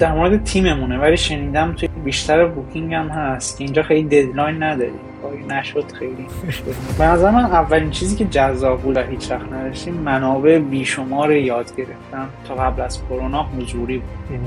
در مورد تیممونه ولی شنیدم توی بیشتر بوکینگ هم هست که اینجا خیلی ددلاین نداری. کاری نشد خیلی. به نظر من اولین چیزی که جذاب بود و هیچ وقت نداشتیم منابع بیشمار یاد گرفتم تا قبل از کرونا حضوری بود.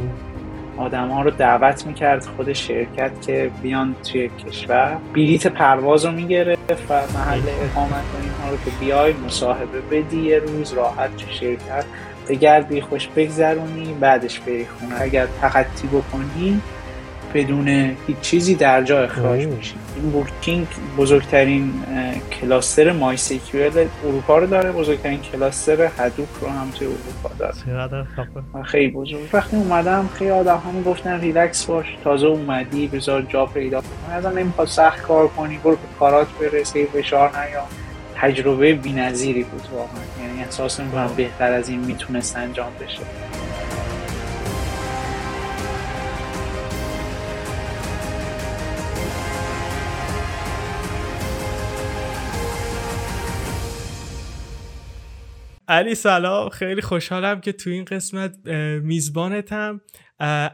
آدم ها رو دعوت می‌کرد خود شرکت که بیان توی کشور. بلیت پرواز رو می‌گرفت و محل اقامت و اینها رو که بیای مصاحبه بدی یه روز راحت تو شرکت. بگردی خوش بگذرونی بعدش بری خونه. اگر تخطی بکنی بدون هیچ چیزی در جا اخراج میشی. این Booking بزرگترین cluster MySQL اروپا رو داره. بزرگترین cluster Hadoop رو هم توی اروپا داره. خیلی بزرگ. وقتی اومدم خیلی آدم هم گفتن ریلکس باش تازه اومدی بذار جا پیدا کنی. ازم نمی‌خواد سخت کار کنی برو به کارات برس فشار نیا تجربه بی‌نظیری بود واقعا. یعنی احساس می‌کنم بهتر از این می‌تونست انجام بشه. علی سلام خیلی خوشحالم که تو این قسمت میزبانتم.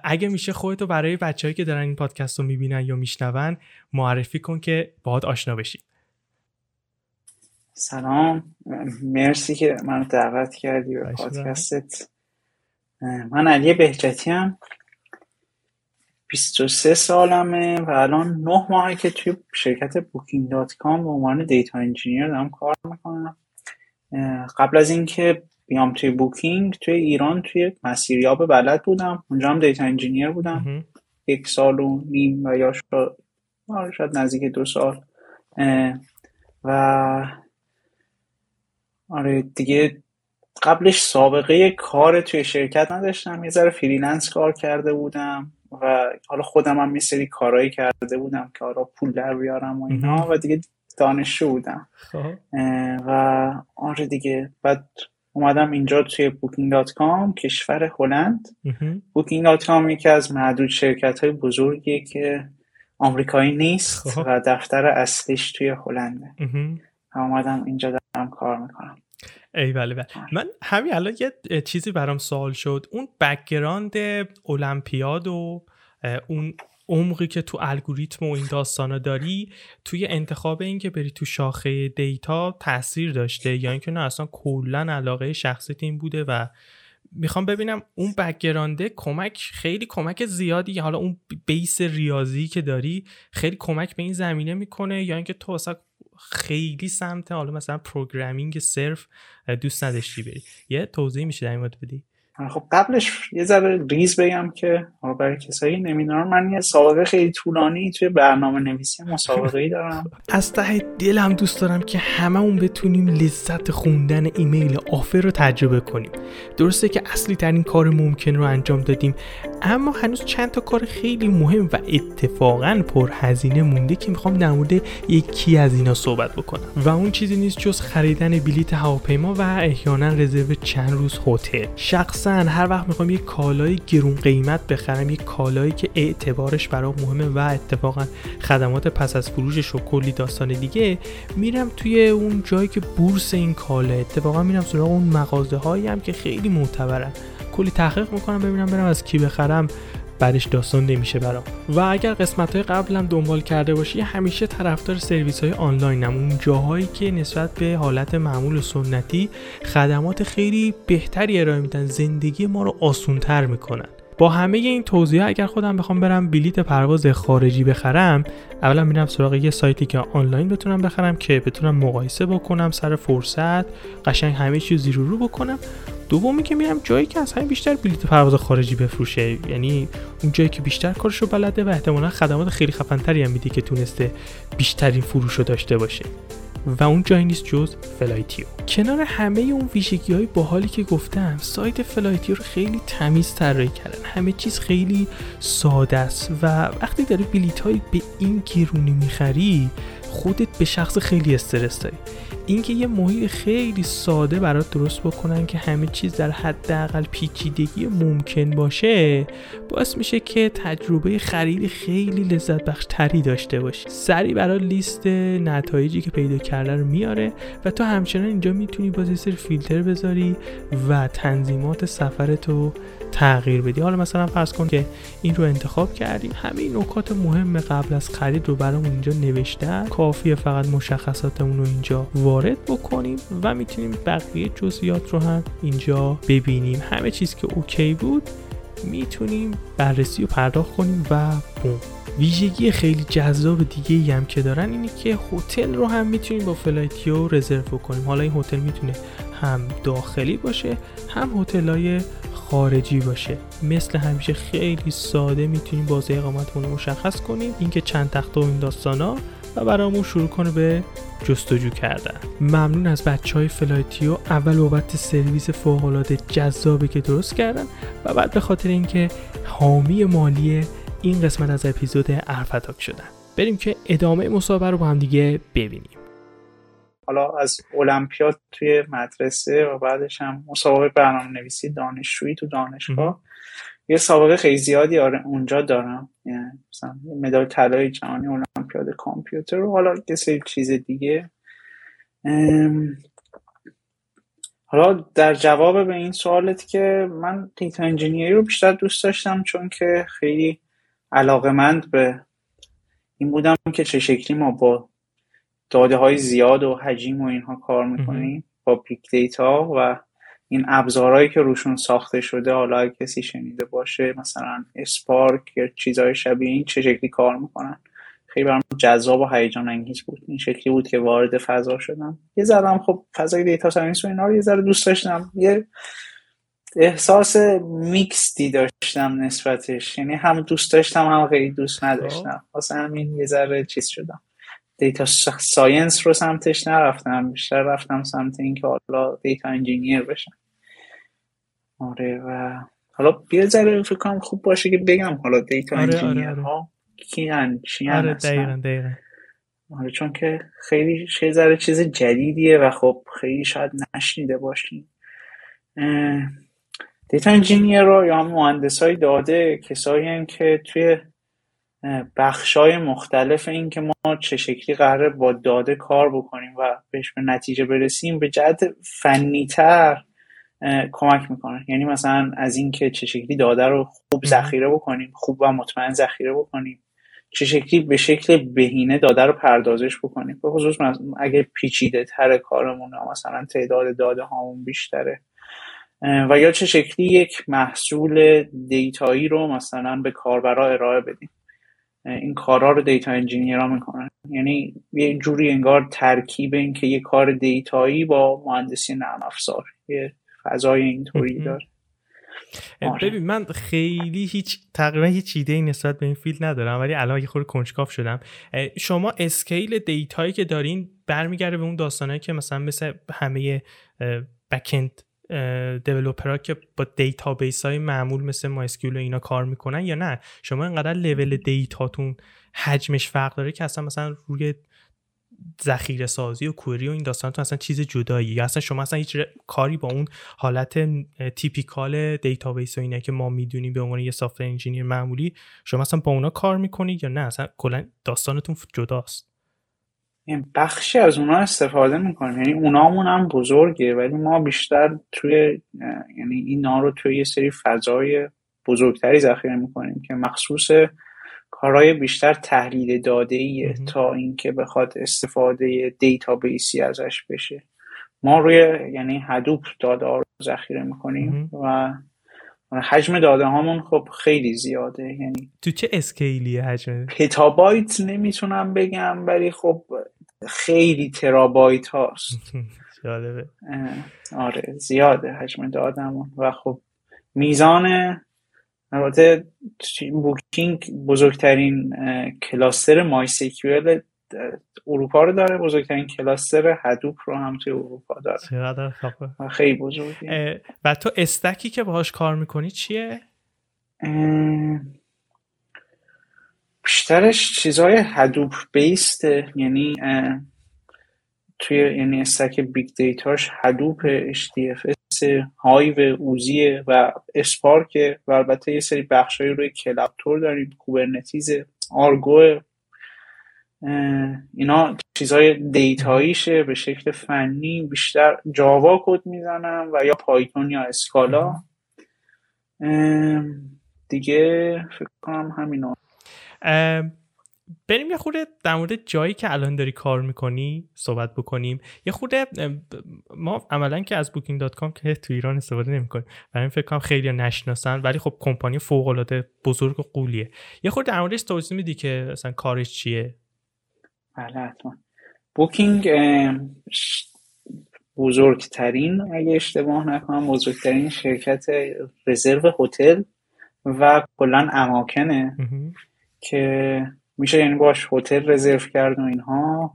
اگه میشه خودتو برای بچههایی که دارن این پادکست رو می‌بینن یا میشنون معرفی کن که باهات آشنا بشید سلام. مرسی که منو دعوت کردی به پادکستت من علی بهجتی هم 23 سالمه و الان 9 ماهه که توی شرکت Booking.com به عنوان data engineer دارم کار می‌کنم. قبل از اینکه بیام توی Booking توی ایران توی مسیریاب بلد بودم. اونجا هم data engineer بودم. یک سال و نیم و یا شاید, شاید نزدیک دو سال. و آره دیگه قبلش سابقه کار توی شرکت نداشتم. یه ذره freelance کار کرده بودم و حالا خودم هم یه سری کارهایی کرده بودم که حالا پول در بیارم و اینا و دیگه دانشجو بودم. خب. و آره دیگه. بعد اومدم اینجا توی Booking.com کشور هلند. Booking.com یکی از معدود شرکت های بزرگیه که آمریکایی نیست خب. و دفتر اصلیش توی هلنده. اومدم اینجا دارم کار می‌کنم. ای بله بله. من همین الان یه چیزی برام سوال شد. اون background المپیاد و اون عمقی که تو الگوریتم و این داستانا داری توی انتخاب این که بری تو شاخه data تاثیر داشته یا اینکه نه اصلا کلا علاقه شخصیت این بوده و می‌خوام ببینم اون background ه کمک خیلی کمک زیادی حالا اون base ریاضی که داری خیلی کمک به این زمینه می‌کنه یا اینکه تو اصلا خیلی سمت حالا مثلا programming صرف دوست نداشتی بری. یه توضیح میشه در این بدی؟ خب قبلش یه ذره ریز بگم که برای کسایی نمی‌دونم. من یه سابقه خیلی طولانی توی برنامه نویسی مسابقه ای دارم. از ته دلم دوست دارم که هممون بتونیم لذت خوندن ایمیل offer رو تجربه کنیم. درسته که اصلی ترین کار ممکن رو انجام دادیم اما هنوز چند تا کار خیلی مهم و اتفاقا پرهزینه مونده که می‌خوام در مورد یکی از اینا صحبت بکنم. و اون چیزی نیست جز خریدن بلیت هواپیما و احیانا رزرو چند روز هتل. شخصا هر وقت می‌خوام یه کالای گرون قیمت بخرم یه کالایی که اعتبارش برام مهمه و اتفاقا خدمات پس از فروشش و کلی داستان دیگه میرم توی اون جایی که بورس این کالا اتفاقا میرم سراغ اون مغازه هایی هم که خیلی معتبرن. کلی تحقیق می‌کنم ببینم برم از کی بخرم. بعدش داستان نمیشه برام. و اگر قسمت های قبلم دنبال کرده باشی همیشه طرفدار سرویس های آنلاینم اون جاهایی که نسبت به حالت معمول و سنتی خدمات خیلی بهتری ارائه میدن زندگی ما رو آسونتر می‌کنن. با همه این توضیح اگر خودم بخوام برم بلیت پرواز خارجی بخرم اولا میرم سراغ یه سایتی که آنلاین بتونم بخرم که بتونم مقایسه بکنم سر فرصت قشنگ همه چیز زیر رو بکنم. دومی که میرم جایی که از همین بیشتر بلیت پرواز خارجی بفروشه یعنی اون جایی که بیشتر کارش رو بلده و احتمالا خدمات خیلی خفنتری هم میده که تونسته بیشترین فروش رو داشته باشه. و اون جایی نیست جز Flightio کنار همه اون ویژگی های باحالی که گفتم سایت Flightio رو خیلی تمیز طراحی کردن. همه چیز خیلی ساده است و وقتی داری بلیت های به این گرونی می‌خری خودت به شخص خیلی استرس داری. اینکه یه محیط خیلی ساده برات درست بکنن که همه چیز در حداقل پیچیدگی ممکن باشه باعث میشه که تجربه خرید خیلی لذت بخش تری داشته باشی. سری برای لیست نتایجی که پیدا کرده رو میاره و تو همچنان اینجا می‌تونی باز سری فیلتر بذاری و تنظیمات سفرتو تغییر بدی. حالا مثلا فرض کن که این رو انتخاب کردیم. همه نکات مهم قبل از خرید رو برامون اینجا نوشتن. کافیه فقط مشخصاتمون رو اینجا وارد بکنیم و می‌تونیم بقیه جزئیات رو هم اینجا ببینیم. همه چیز که OK بود می‌تونیم بررسی و پرداخت کنیم و boom. ویژگی خیلی جذاب دیگه هم که دارن اینه که هتل رو هم می‌تونیم با Flightio رزرو کنیم حالا این هتل می‌تونه هم داخلی باشه هم هتل های خارجی باشه. مثل همیشه خیلی ساده می‌تونیم بازه اقامتمون رو مشخص کنیم اینکه چند تخته و این داستانا و برامون شروع کنه به جستجو کردن. ممنون از بچه های Flightio اول بابت سرویس فوقالعاده جذابی که درست کردن و بعد به خاطر اینکه حامی مالی این قسمت از اپیزود ارفتاک شدن. بریم که ادامه مسابقه رو با هم دیگه ببینیم. حالا از المپیاد توی مدرسه و بعدش هم مسابقه برنامه نویسی دانشجویی تو دانشگاه. یه سابقه خیلی زیادی آره اونجا دارم. یعنی مثلا مدال طلای جهانی المپیاد کامپیوتر و حالا یه سری چیز دیگه. حالا در جواب به این سوالت که من دیتا انجینیری رو بیشتر دوست داشتم چون که خیلی علاقمند به این بودم که چه شکلی ما با داده های زیاد و حجیم و اینها کار می‌کنیم. با big data و این ابزارهایی که روشون ساخته شده حالا کسی شنیده باشه مثلا Spark یا چیزهای شبیه این چه شکلی کار می‌کنن. خیلی برام جذاب و هیجان انگیز بود. این شکلی بود که وارد فضا شدم. یه ذره خب فضای data science و اینا رو یه ذره دوست داشتم. یه احساس mixed ی داشتم نسبتش. یعنی هم دوست داشتم هم خیلی دوست نداشتم. خب. واسه همین یه ذره چیز شدم. data science رو سمتش نرفتم. بیشتر رفتم سمت اینکه حالا data engineer بشم. آره و حالا بیا ذره فکر کنم خوب باشه که بگم حالا data آره engineer آره. ها کیان چیان آره دقیقا دقیقا. آره چون که خیلی ذره چیز جدیدیه و خب خیلی شاید نشنیده باشین. data engineer رو یا مهندس های داده کسایی که توی های مختلف این که ما چه شکلی قراره با داده کار بکنیم و بهش به نتیجه برسیم به جهت فنیتر کمک می‌کنه. یعنی مثلا از اینکه چه شکلی داده رو خوب ذخیره بکنیم خوب و مطمئن ذخیره بکنیم چه شکلی به شکل بهینه داده رو پردازش بکنیم. به خصوص اگه پیچیده تر کارمون مثلا تعداد داده هامون بیشتره. و یا چه شکلی یک محصول دیتایی رو مثلا به کاربرا ارائه بدیم. این کارا رو data engineer ها می‌کنن. یعنی یه جوری انگار ترکیب این که یه کار data یی با مهندسی نرم افزار. یه فضای اینطوری داره. آره. ببین من خیلی هیچ تقریبا هیچ ایده نسبت به این field ندارم ولی الان یه خورده کنجکاو شدم. شما scale data یی که دارین برمیگرده به اون داستانهایی که مثلا مثل همه backend developer ها که با database های معمول مثل MySQL و اینا کار می‌کنن یا نه؟ شما اینقدر level data تون حجمش فرق داره که اصلا مثلا روی ذخیره سازی و query و این داستانتون اصلا چیز جدایی یا اصلا شما اصلا هیچ کاری با اون حالت typical database و اینا که ما می‌دونیم به عنوان یه software engineer معمولی شما اصلا با اونا کار می‌کنید یا نه؟ اصلا کلا داستانتون جداست. بخشی از اونا استفاده می‌کنیم. یعنی اونامون هم بزرگه ولی ما بیشتر توی یعنی اینا رو توی یه سری فضای بزرگتری ذخیره می‌کنیم که مخصوص کارهای بیشتر تحلیل داده ایه تا اینکه بخواد استفاده database ی ازش بشه. ما روی یعنی Hadoop داده ها رو ذخیره می‌کنیم و حجم داده هامون خب خیلی زیاده. یعنی تو چه scale یه حجم؟ پتابایت نمی‌تونم بگم ولی خب خیلی ترابایت هاست. جالبه. آره زیاده حجم دادمون. و خب میزان البته بوکینگ بزرگترین کلاستر مای سیکیول اروپا رو داره. بزرگترین کلاستر هدوپ رو هم توی اروپا داره. خیلی بزرگی و تو استکی که باهاش کار می‌کنی چیه؟ بیشترش چیزهای هدوپ بیسته یعنی توی یعنی stack big data ش Hadoop HDFS هایو اوزیه و Spark و البته یه سری بخشایی روی کلپتور داریم Kubernetes Argo اینا چیزهای data ییشه به شکل فنی بیشتر Java کد می‌زنم و یا Python یا Scala دیگه فکر کنم همینا بریم یه خورده در مورد جایی که الان داری کار می‌کنی صحبت بکنیم. یه خورده ما عملا که از booking.com که تو ایران استفاده نمی‌کنیم. برای فکر کنم خیلی نشناسن ولی خب کمپانی فوق العاده بزرگ و قولیه. یه خورده در موردش توضیح میدی که مثلا کارش چیه؟ بله حتما. بوکینگ بزرگترین اگه اشتباه نکنم بزرگترین شرکت رزرو هتل و کلا اماکنه. که میشه یعنی باش هتل رزرو کرد و اینها.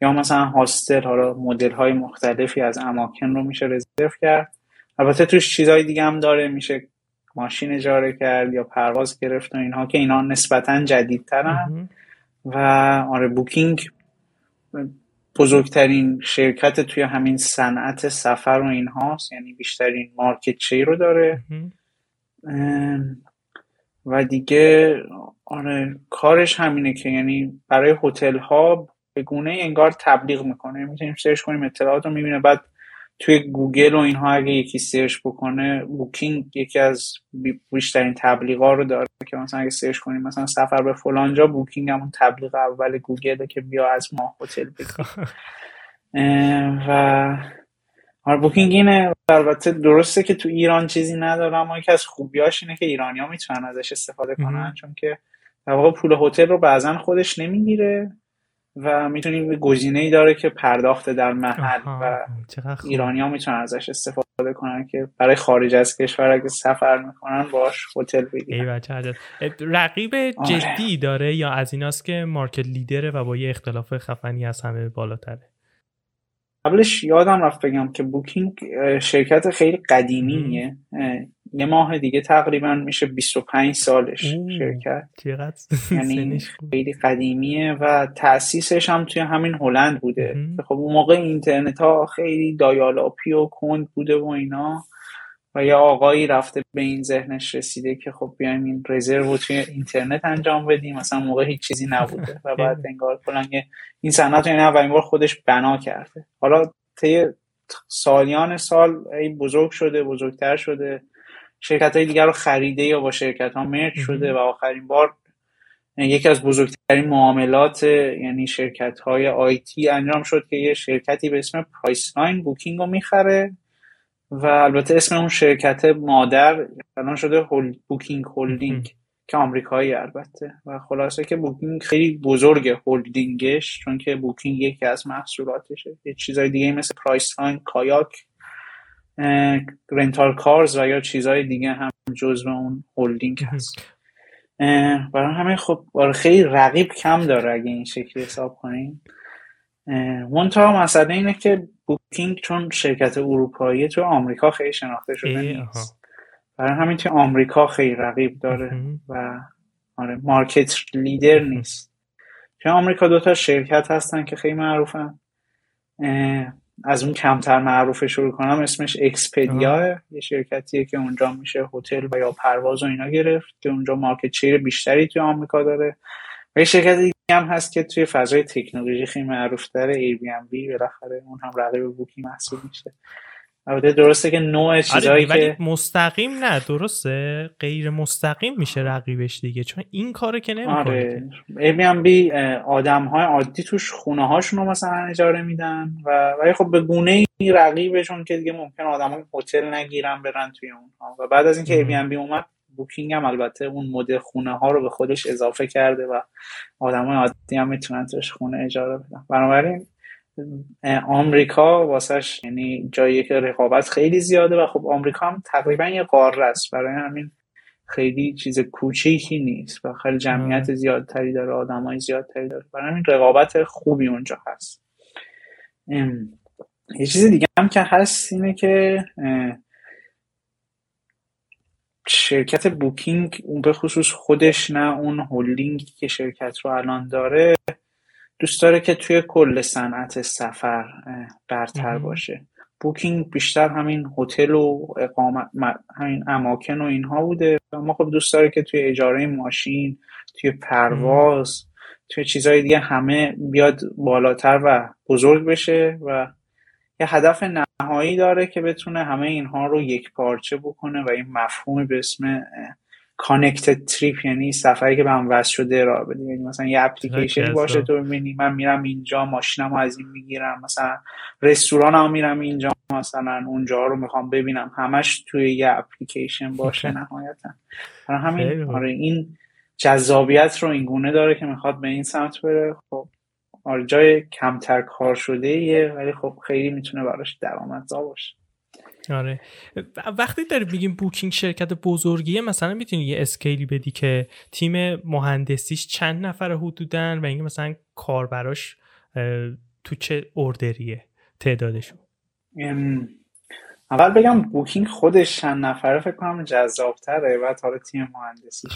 یا مثلا هاستل حالا مدل های مختلفی از اماکن رو میشه رزرو کرد. البته توش چیزهای دیگه هم داره میشه ماشین اجاره کرد یا پرواز گرفت و اینها که اینا نسبتا جدیدترن. و آره بوکینگ بزرگترین شرکت توی همین صنعت سفر و اینهاست. یعنی بیشترین مارکت چی رو داره. و دیگه آره کارش همینه که یعنی برای هتل ها به گونه انگار تبلیغ می‌کنه. می‌تونیم search کنیم اطلاعات رو می‌بینه. بعد توی گوگل و اینها اگه یکی search بکنه Booking یکی از بیشترین تبلیغا رو داره که مثلا اگه search کنیم مثلا سفر به فلانجا Booking همون تبلیغ اول گوگله که بیا از ما هتل بگیر و آره Booking اینه. البته درسته که تو ایران چیزی نداره اما یکی از خوبیاش اینه که ایرانی ها می‌تونن ازش استفاده کنن. چون که در واقع پول هتل رو بعضا خودش نمی‌گیره و می‌تونیم گزینه ای داره که پرداخت در محل و ایرانی ها می‌تونن ازش استفاده کنن که برای خارج از کشور اگه سفر می‌کنن باش هتل بگیرن. رقیب آره. جدی داره یا از ایناست که مارکت لیدره و با یه اختلاف خفنی از همه بالاتره؟ قبلش یادم رفت بگم که بوکینگ شرکت خیلی قدیمیه. یه ماه دیگه تقریبا میشه 25 سالش شرکت. یعنی خیلی قدیمیه و تاسیسش هم توی همین هلند بوده. خب اون موقع اینترنت ها خیلی دایالاپی و کند بوده و اینا. و یه آقایی رفته به این ذهنش رسیده که خب بیایم این رزرو توی اینترنت انجام بدیم. مثلا موقع هیچ چیزی نبوده. و بعد انگار کلا این صنعت رو این اولین بار خودش بنا کرده. حالا طی سالیان سال ای بزرگ شده بزرگتر شده. شرکت های دیگر رو خریده یا با شرکت ها merge شده و آخرین بار یکی از بزرگترین معاملات یعنی شرکت های آیتی انجام شد که یه شرکتی به اسم Priceline Booking رو می‌خره. و البته اسم اون شرکت مادر الان شده هول Booking Holding که آمریکایی البته. و خلاصه که Booking خیلی بزرگه هولدینگش چون که Booking یکی از محصولاتشه. یه چیزای دیگه مثل Priceline Kayak رنتال کارز و یا چیزهای دیگه هم جزو اون هولدینگ هست. برای همه خب آره خیلی رقیب کم داره اگه این شکلی حساب کنیم منتها مسئله اینه که بوکینگ چون شرکت اروپایی تو آمریکا خیلی شناخته شده نیست. برای همین توی آمریکا خیلی رقیب داره و آره مارکت لیدر نیست. توی آمریکا دوتا شرکت هستن که خیلی معروفن. از اون کمتر معروف شروع کنم اسمش Expedia یه شرکتیه که اونجا میشه هتل و یا پرواز و اینا گرفت که اونجا market share بیشتری توی آمریکا داره. و یه شرکت هم هست که توی فضای تکنولوژی خیلی معروف داره. بی بالاخره اون هم رقیب Booking محسوب میشه. البته درسته که نوع آره چیزایی که مستقیم نه درسته. غیر مستقیم میشه رقیبش دیگه چون این کارو که نمی‌کنه آره. Airbnb آدم های عادی توش خونه هاشون رو مثلا اجاره میدن و ولی خب به گونه ای رقیبشون که دیگه ممکن آدم هتل نگیرن برن توی اونها. و بعد از اینکه Airbnb اومد بوکینگ هم البته اون مدل خونه ها رو به خودش اضافه کرده و آدم های عادی هم می‌تونن توش خونه اجاره بدن. بنابراین آمریکا واسهش یعنی جایی که رقابت خیلی زیاده و خب آمریکا هم تقریبا یه قاره است. برای همین خیلی چیز کوچیکی نیست و خیلی جمعیت زیادتری داره آدمای زیادتری داره. برای همین رقابت خوبی اونجا هست. یه چیز دیگه هم که هست اینه که شرکت بوکینگ اون به خصوص خودش نه اون هولینگی که شرکت رو الان داره دوست داره که توی کل صنعت سفر برتر باشه. بوکینگ بیشتر همین هتل و اقامت همین اماکن و اینها بوده. اما خب دوست داره که توی اجاره ماشین توی پرواز توی چیزهای دیگه همه بیاد بالاتر و بزرگ بشه و یه هدف نهایی داره که بتونه همه اینها رو یک پارچه بکنه و این مفهومی به اسم کانکتد تریپ یعنی سفری که به هم وصل شده را بده. یعنی مثلا یه اپلیکیشن باشه تو می‌بینی من میرم اینجا ماشینم از این می‌گیرم. مثلا رستوران هم میرم اینجا مثلا اونجا رو می‌خوام ببینم. همش توی یه اپلیکیشن باشه نهایتا. همین آره این جذابیت رو این گونه داره که می‌خواد به این سمت بره. خب. آره جای کمتر کار شده ایه ولی خب خیلی می‌تونه براش درآمدزا باشه. آره. وقتی داری میگیم بوکینگ شرکت بزرگیه مثلا می‌تونی یه اسکیلی بدی که تیم مهندسیش چند نفر حدودن و اینکه مثلا کاربراش تو چه اوردریه تعدادشون؟ اول بگم بوکینگ خودش چند نفره فکر کنم جذابتره و حالا تیم مهندسی.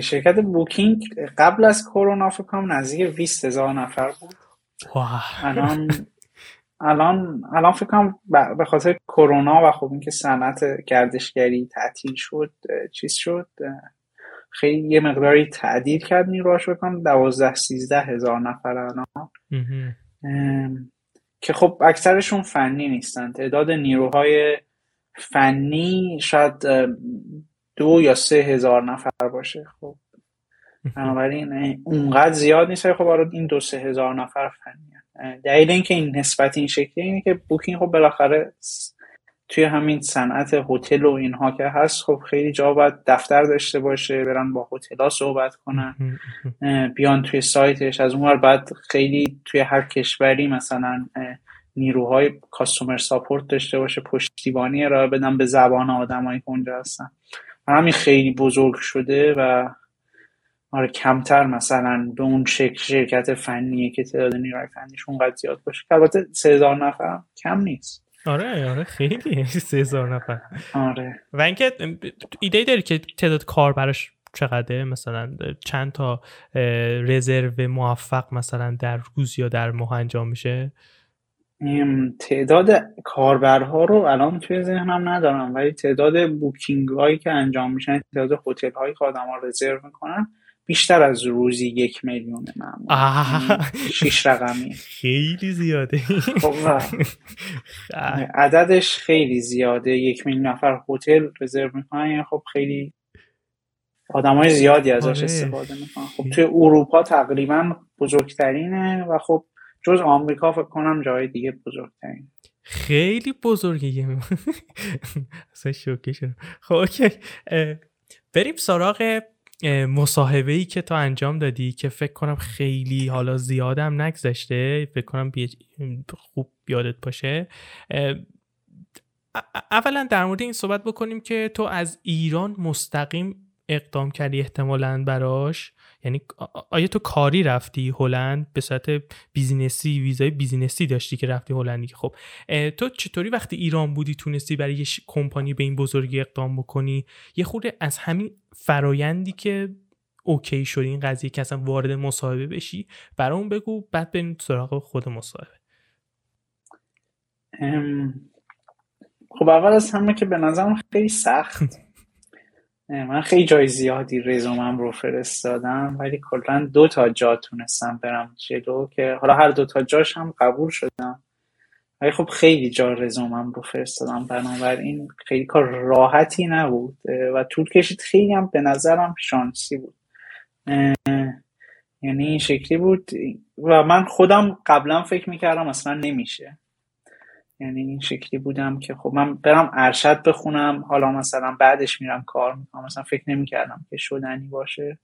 شرکت بوکینگ قبل از کرونا فکر کنم نزدیک 20 هزار نفر بود. الان الان الان فکر کنم به خاطر کرونا و خب اینکه صنعت گردشگری تعطیل شد چیز شد خیلی یه مقداری تعدیل کرد نیروهاش بکنم دوازده سیزده هزار نفر الان. که خب اکثرشون فنی نیستن. تعداد نیروهای فنی شاید دو یا سه هزار نفر باشه. خب. بنابراین اونقدر زیاد نیست. خب آره این دو سه هزار نفر فنی دلیل اینکه این نسبت این شکلی اینه که بوکینگ خب بالاخره توی همین صنعت هتل و اینها که هست خب خیلی جا باید دفتر داشته باشه برن با هتل صحبت کنن. بیان توی سایتش. از اون بعد خیلی توی هر کشوری مثلا نیروهای کاستومر ساپورت داشته باشه پشتیبانی ارائه بدن به زبان آدمایی که اونجا هستن. همین خیلی بزرگ شده و آره کمتر مثلا به اون شکل شرکت فنیه که تعداد نیروهای فنیش اونقدر زیاد باشه. که البته سه هزار نفر کم نیست. آره آره خیلی. سه هزار نفر. آره. و اینکه ایده داری که تعداد کار براش چقدره؟ مثلا چند تا رزرو موفق مثلا در روز یا در ماه انجام میشه؟ تعداد کاربرها رو الان توی ذهنم ندارم ولی تعداد بوکینگ هایی که انجام میشن تعداد هتل هایی که آدم ها رزرو می‌کنن بیشتر از روزی یک میلیون معمول یعنی شیش رقمی. خیلی زیاده. خب عددش خیلی زیاده. یک میلیون نفر هتل رزرو می‌کنن یعنی خب خیلی آدم های زیادی ازش آره. استفاده می‌کنن. خب توی اروپا تقریبا بزرگترینه و خب جز آمریکا فکر کنم جای دیگه بزرگترین. خیلی بزرگه اصلا شوکه شدم. خب اوکی. بریم سراغ مصاحبه ای که تو انجام دادی که فکر کنم خیلی حالا زیادم نگذشته. فکر کنم خوب یادت باشه. اولا در مورد این صحبت بکنیم که تو از ایران مستقیم اقدام کردی احتمالا براش. یعنی آیا تو کاری رفتی هلند به صورت business ی ویزای business ی داشتی که رفتی هلندی خب تو چطوری وقتی ایران بودی تونستی برای یه کمپانی به این بزرگی اقدام بکنی؟ یه خورده از همین فرایندی که OK شد این قضیه که اصلا وارد مصاحبه بشی برای اون بگو بعد بریم سراغ خود مصاحبه. خب اول از همه که به نظرم خیلی سخت. من خیلی جای زیادی رزومم رو فرستادم ولی کلا دو تا جا تونستم برم جلو که حالا هر دو تا جاش هم قبول شدم. ولی خب خیلی جا رزومم رو فرستادم. بنابراین خیلی کار راحتی نبود و طول کشید. خیلی هم به نظرم شانسی بود. یعنی این شکلی بود. و من خودم قبلا فکر می‌کردم اصلا نمیشه. یعنی این شکلی بودم که خب من برم ارشد بخونم حالا مثلا بعدش میرم کار می‌کنم. مثلا فکر نمی‌کردم که شدنی باشه.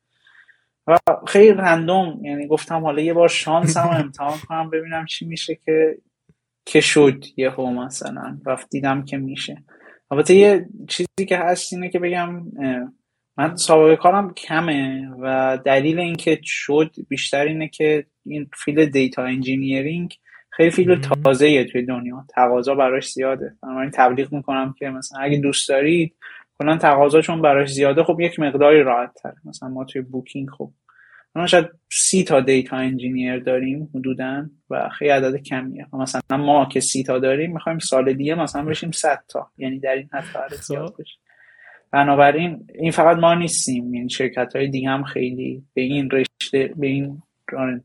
و خیلی رندوم یعنی گفتم حالا یه بار شانس هم امتحان کنم ببینم چی میشه که که شد یه هو مثلا. رفت دیدم که میشه. البته یه چیزی که هست اینه که بگم من سابقه کارم کمه و دلیل اینکه شد بیشتر اینه که این field data engineering خیلی field تازه توی دنیا. تقاضا براش زیاده. بنابراین تبلیغ می‌کنم که مثلا اگه دوست دارید کلا تقاضا چون براش زیاده خب یک مقداری راحت تر مثلا ما توی Booking خب ما شاید سی تا data engineer داریم حدودا و خیلی عدد کمیه. مثلا ما که سی تا داریم می‌خوایم سال دیگه مثلا بشیم 100 تا. یعنی در این حد فرق زیاد خب. بشه. بنابراین این فقط ما نیستیم. این شرکت های دیگه هم خیلی به این رشته به این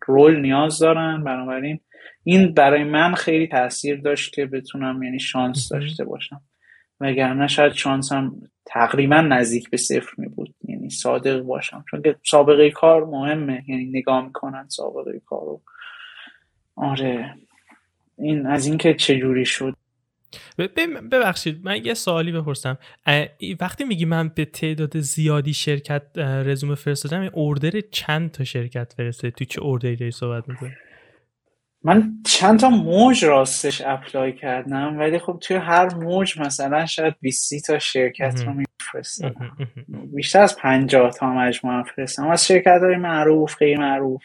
رول نیاز دارن. بنابراین این برای من خیلی تاثیر داشت که بتونم یعنی شانس داشته باشم. وگرنه شاید شانسم تقریبا نزدیک به صفر می بود. یعنی صادق باشم. چون که سابقه کار مهمه. یعنی نگاه می‌کنن سابقه کارو آره. این از اینکه چجوری شد. ببخشید. من یه سوالی بپرسم. وقتی میگی من به تعداد زیادی شرکت رزومه فرستادم اوردر چند تا شرکت فرسته تو چه اوردری داری صحبت می‌کنی؟ من چند تا موج راستش اپلای کردم ولی خب توی هر موج مثلا شاید 20 تا شرکت رو میفرستم بیشتر از 50 تا مجموعه فرستم از شرکت های معروف غیر معروف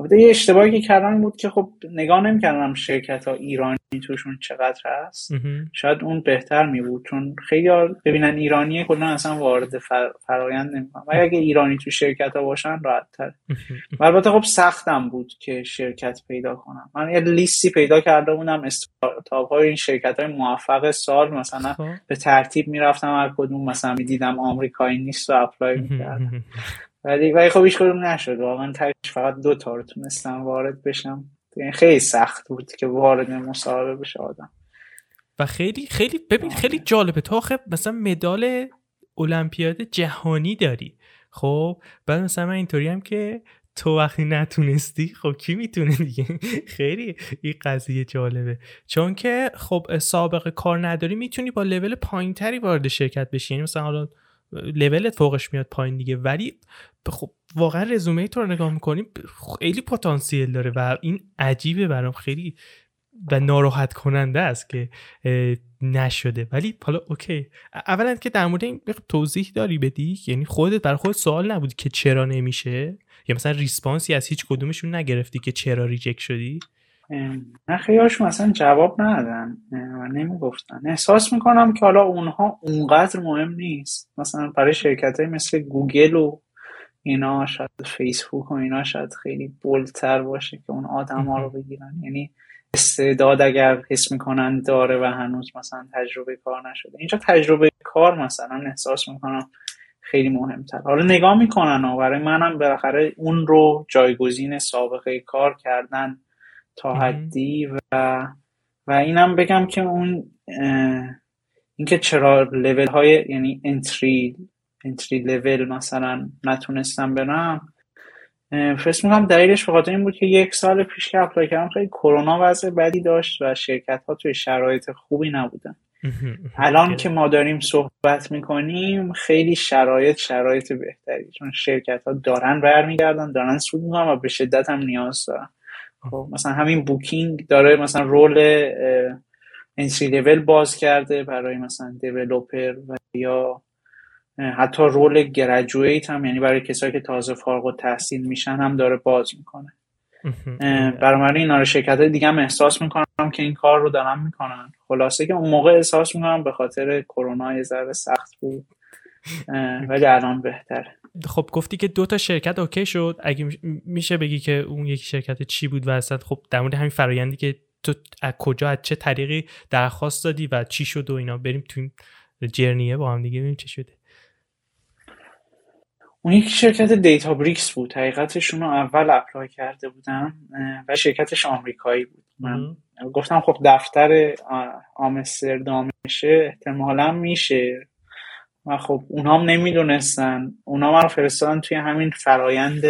البته یه اشتباهی که کردم بود که خب نگاه نمی‌کردم شرکت ها ایرانی توشون چقدر هست. شاید اون بهتر می بود چون خیلی ببینن ایرانی کلا اصلا وارد فر... فرایند نمی‌کنن. و اگه ایرانی تو شرکت ها باشن راحت تر البته خب سختم بود که شرکت پیدا کنم. من یه لیستی پیدا کرده بودم استارتاپ های این شرکت های موفق سال مثلا خب. به ترتیب می‌رفتم هر کدوم مثلا می‌دیدم آمریکایی نیست و اپلای می‌کردم. ولی ولی خب هیچ کدوم نشد. واقعا تاش فقط دو تا رو تونستم وارد بشم. یعنی خیلی سخت بود که وارد مصاحبه بشه آدم. و خیلی خیلی ببین خیلی جالبه. تو آخه مثلا مدال المپیاد جهانی داری. خب؟ بعد مثلا من اینطوری هم که تو وقتی نتونستی خب کی می‌تونه دیگه؟ خیلی این قضیه جالبه. چون که خب سابقه کار نداری می‌تونی با لول پایینتری وارد شرکت بشی. یعنی مثلا حالا لولت فوقش میاد پایین دیگه. ولی خب واقعا رزومه تو رو نگاه می‌کنیم خیلی پتانسیل داره و این عجیبه برام. خیلی و ناراحت کننده است که نشده. ولی حالا okay. اولا که در مورد این توضیح داری بدی یعنی خودت برای خودت سوال نبود که چرا نمیشه؟ یا مثلا response ی از هیچ کدومشون نگرفتی که چرا reject شدی؟ نه خیلیشون مثلا جواب ندادن. و نمی‌گفتن. احساس می‌کنم که حالا اونها اونقدر مهم نیست. مثلا برای شرکت های مثل گوگل و اینا شاید فیسبوک و اینا شاید خیلی بولتر باشه که اون آدم ها رو بگیرن. یعنی استعداد اگر حس می‌کنن داره و هنوز مثلا تجربه کار نشده. اینجا تجربه کار مثلا احساس می‌کنم خیلی مهمتر حالا نگاه می‌کنن و برای منم بالاخره اون رو جایگزین سابقه کار کردن تا حدی و و اینم بگم که اون اینکه چرا لول های یعنی انتری entry level مثلا نتونستم برم فکر می‌کنم دلیلش به خاطر این بود که یک سال پیش که apply کردم خیلی کرونا وضع بدی داشت و شرکت ها توی شرایط خوبی نبودن. الان که ما داریم صحبت می‌کنیم خیلی شرایط شرایط بهتری چون شرکت ها دارن برمیگردن دارن سود می‌کنن و به شدت هم نیاز دارن. خب مثلا همین Booking داره مثلا role entry level باز کرده برای مثلا developer و یا حتی رول گرجویت هم یعنی برای کسایی که تازه فارغ و تحصیل میشن هم داره باز می‌کنه. برای اینا رو شرکت دیگه هم احساس می‌کنم که این کار رو دارن می‌کنن. خلاصه که اون موقع احساس می‌کنم به خاطر کرونا یه ذره سخت بود. ولی الان بهتره خب گفتی که دو تا شرکت اوکی شد. اگه میشه بگی که اون یکی شرکت چی بود و اصلا خب در مورد همین فرایندی که تو از کجا از چه طریقی درخواست دادی و چی شد و اینا؟ بریم تو این journey ه با هم دیگه ببینیم چه شده. اون یکی شرکت Databricks بود. حقیقتش اون رو اول apply کرده بودم و شرکتش آمریکایی بود. من گفتم خب دفتر آمستردامشه احتمالا میشه. و خب اونا هم نمی‌دونستن. اونا من فرستادن توی همین فرایند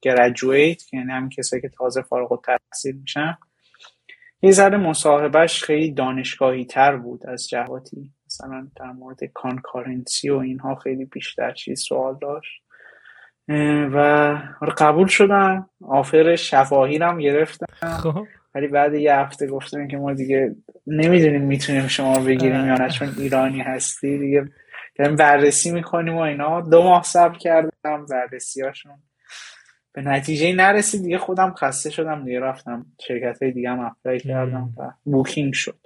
graduate یعنی همین کسایی که تازه فارغ التحصیل میشن. یه ذره مصاحبهش خیلی دانشگاهی تر بود از جهاتی. مثلا در مورد کانکارنسی و اینها خیلی بیشتر چیز سوال داشت. و آره قبول شدم آفر شفاهی هم گرفتم خب. ولی بعد یه هفته گفتم که ما دیگه نمی‌دونیم می‌تونیم شما بگیریم یا نه چون ایرانی هستی دیگه. داریم بررسی می‌کنیم و اینا. دو ماه صبر کردم بررسی هاشون به نتیجه نرسید. دیگه خودم خسته شدم. دیگه رفتم شرکت های دیگه هم apply کردم و Booking شد.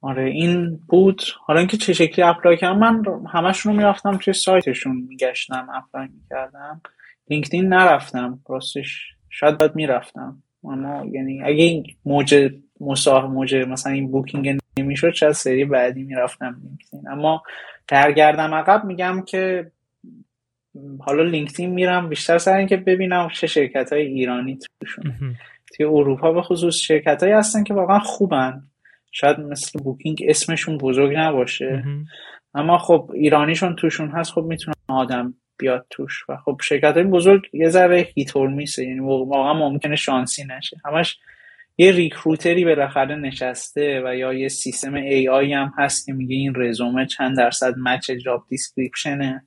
آره این بود. حالا اینکه چه شکلی apply کردم من همشون رو می‌رفتم توی سایتشون میگشتم apply می‌کردم LinkedIn نرفتم. راستش شاید باید می‌رفتم. اما یعنی اگه این موج مساه موج مثلا این Booking نمی‌شد چه سری بعدی می‌رفتم LinkedIn. اما برگردم عقب میگم که حالا LinkedIn میرم بیشتر سر اینکه ببینم چه شرکت های ایرانی توشون. توی اروپا به خصوص شرکت هایی هستن که واقعا خوبن. شاید مثل Booking اسمشون بزرگ نباشه. اما خب ایرانیشون توشون هست خب می‌تونه آدم بیاد توش. و خب شرکت های بزرگ یه ذره hit or miss ه یعنی واقعا ممکنه شانسی نشه. همش یه recruiter ی بالاخره نشسته و یا یه سیستم AI هم هست که میگه این رزومه چند درصد match job description ه.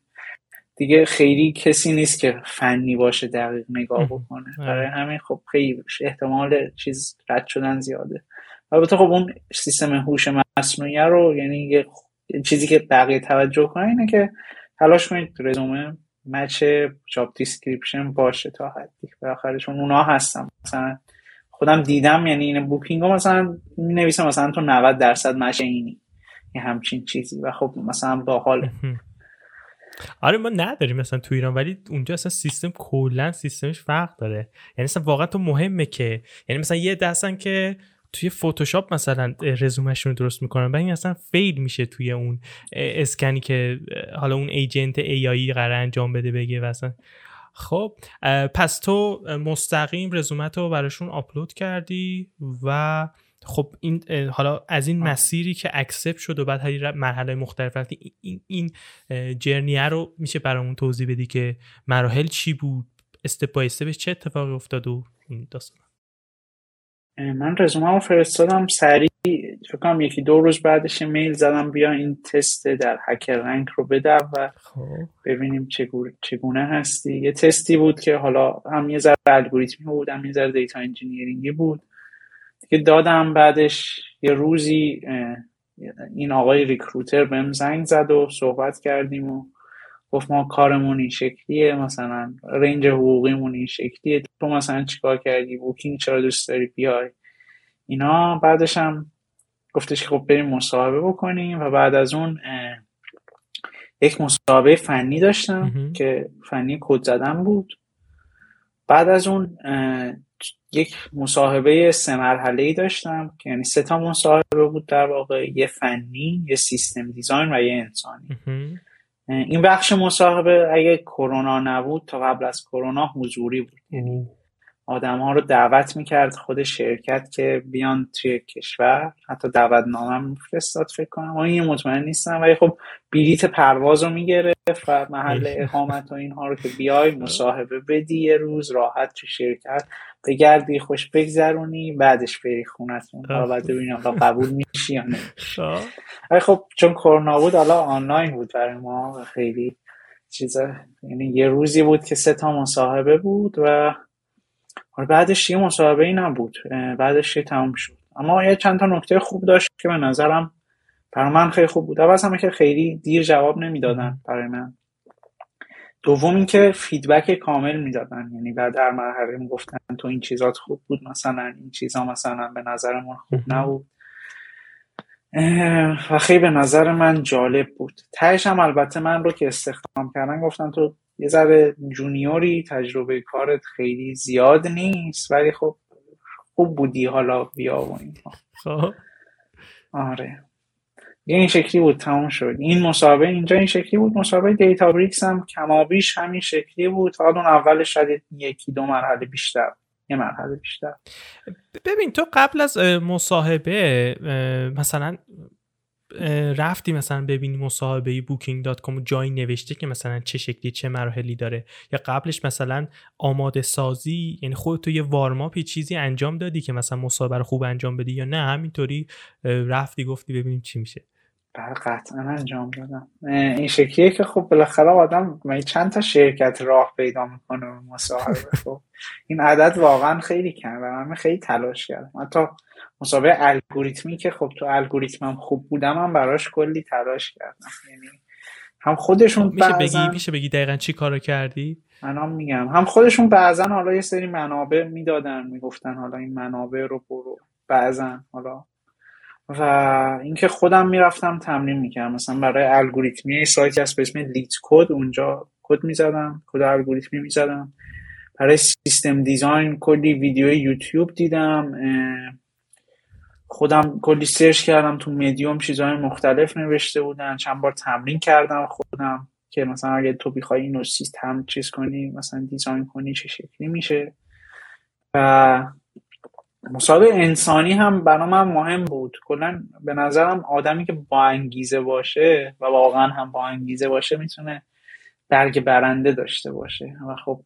دیگه خیلی کسی نیست که فنی باشه دقیق نگاه بکنه. برای همین خب خیلی احتمال چیز رد شدن زیاده. البته خب اون سیستم هوش مصنوعی رو یعنی یه چیزی که بقیه توجه کنه اینه که تلاش کنید رزومه match job description باشه تا حدی. بالاخره چون اونا هستم مثلا خودم دیدم یعنی این Booking ها مثلا می نویسم مثلا تو 90 درصد match اینی یه همچین چیزی. و خب مثلا باحال. آره ما نداریم مثلا تو ایران ولی اونجا اصلا سیستم کلا سیستمش فرق داره. یعنی مثلا واقعا تو مهمه که یعنی مثلا یه دستن که توی فتوشاپ مثلا رزومشون رو درست می‌کنن و این اصلا فیل میشه توی اون اسکنی که حالا اون ایجنت ای آی قرار انجام بده بگه و اصلا خب پس تو مستقیم رزومت رو براشون آپلود کردی و خب این حالا از این مسیری که accept شد و بعد هر مرحله مختلف رفتی این این journey ه رو میشه برامون توضیح بدی که مراحل چی بود step by step ش چه اتفاقی افتاد و این داستان من رزومه رو فرستادم سریع فکر کنم یکی دو روز بعدش میل زدم بیا این تست در HackerRank رو بده و خب. ببینیم چگونه هستی یه تستی بود که حالا هم یه ذره الگوریتمی بود هم یه ذره data engineering ی بود که دادم بعدش یه روزی این آقای ریکروتر بهم زنگ زد و صحبت کردیم و گفت ما کارمون این شکلیه مثلا رنج حقوقیمون این شکلیه. تو مثلا چیکار کردی؟ بوکینگ چرا دوست داری بیای؟ اینا. بعدش هم گفتش که خب بریم مصاحبه بکنیم و بعد از اون یک مصاحبه فنی داشتم که فنی کد زدن بود. بعد از اون یک مصاحبه سه مرحله ای داشتم که یعنی سه تا مصاحبه بود در واقع یه فنی یه سیستم دیزاین و یه انسانی. این بخش مصاحبه اگه کرونا نبود تا قبل از کرونا حضوری بود. یعنی آدم ها رو دعوت می‌کرد خود شرکت که بیان توی کشور. حتی دعوت نامه میفرستاد فکر کنم. این مطمئن نیستم ولی خب بلیت پرواز رو می‌گرفت و محل اقامت و اینها رو که بیای مصاحبه بدی یه روز راحت تو شرکت. بگردی خوش بگذرونی بعدش بری خونتون حالا بعد ببینیم قبول میشی یا نه. ولی خب چون کرونا بود حالا آنلاین بود برای ما خیلی چیزا. یعنی یه روزی بود که سه تا مصاحبه بود و بعدش یه مصاحبه ای نبود بعدش یه تموم شد. اما یه چند تا نکته خوب داشت که به نظرم برای من خیلی خوب بود. اول همه که خیلی دیر جواب نمی‌دادن برای من. دوم اینکه فیدبک کامل می‌دادن. یعنی بعد در مرحله گفتن تو این چیزات خوب بود مثلا این چیزا مثلا به نظرمون خوب نبود. و خیلی به نظر من جالب بود. تهش هم البته من رو که استخدام کردن گفتن تو یه ذره جونیوری تجربه کارت خیلی زیاد نیست ولی خب خوب بودی حالا بیا و این خب. آره. یه این شکلی بود تموم شد. این مصاحبه اینجا این شکلی بود مصاحبه Databricks هم کمابیش همین شکلی بود. تا اون اولش شاید یکی دو مرحله بیشتر. یه مرحله بیشتر. ببین تو قبل از مصاحبه مثلا رفتی مثلا ببینی مصاحبه Booking.com جایی نوشته که مثلا چه شکلی چه مراحلی داره. یا قبلش مثلا آماده سازی یعنی خود تو یه وارماپی چیزی انجام دادی که مثلا مصاحبه رو خوب انجام بدی یا نه همینطوری رفتی گفتی ببینیم چی میشه. بله قطعا انجام دادم. این شکلیه که خب بالاخره آدم چند تا شرکت راه پیدا می‌کنه مصاحبه؟ خب این عدد واقعا خیلی کم و من خیلی تلاش کردم. حتی مسابقه الگوریتمی که خب تو الگوریتمم خوب بودم هم براش کلی تلاش کردم. یعنی هم خودشون میشه بگی؟ میشه بگی دقیقا چی کارو کردی؟ من میگم. هم خودشون بعضا حالا یه سری منابع می‌دادن می‌گفتن حالا این منابع رو برو. بعضا حالا. و اینکه خودم می‌رفتم تمرین می‌کردم. مثلا برای الگوریتمی سایتی هست به اسم LeetCode اونجا کد می‌زدم کد الگوریتمی می‌زدم. برای system design کلی ویدیو یوتیوب دیدم خودم کلی search کردم تو مدیوم چیزهای مختلف نوشته بودن. چند بار تمرین کردم خودم که مثلا اگه تو بخوای اینو سیستم چیز کنی مثلا design کنی چه شکلی میشه. و مسابقه انسانی هم برای من مهم بود. کلا به نظرم آدمی که با انگیزه باشه و واقعا هم با انگیزه باشه می‌تونه درک برنده داشته باشه. و خب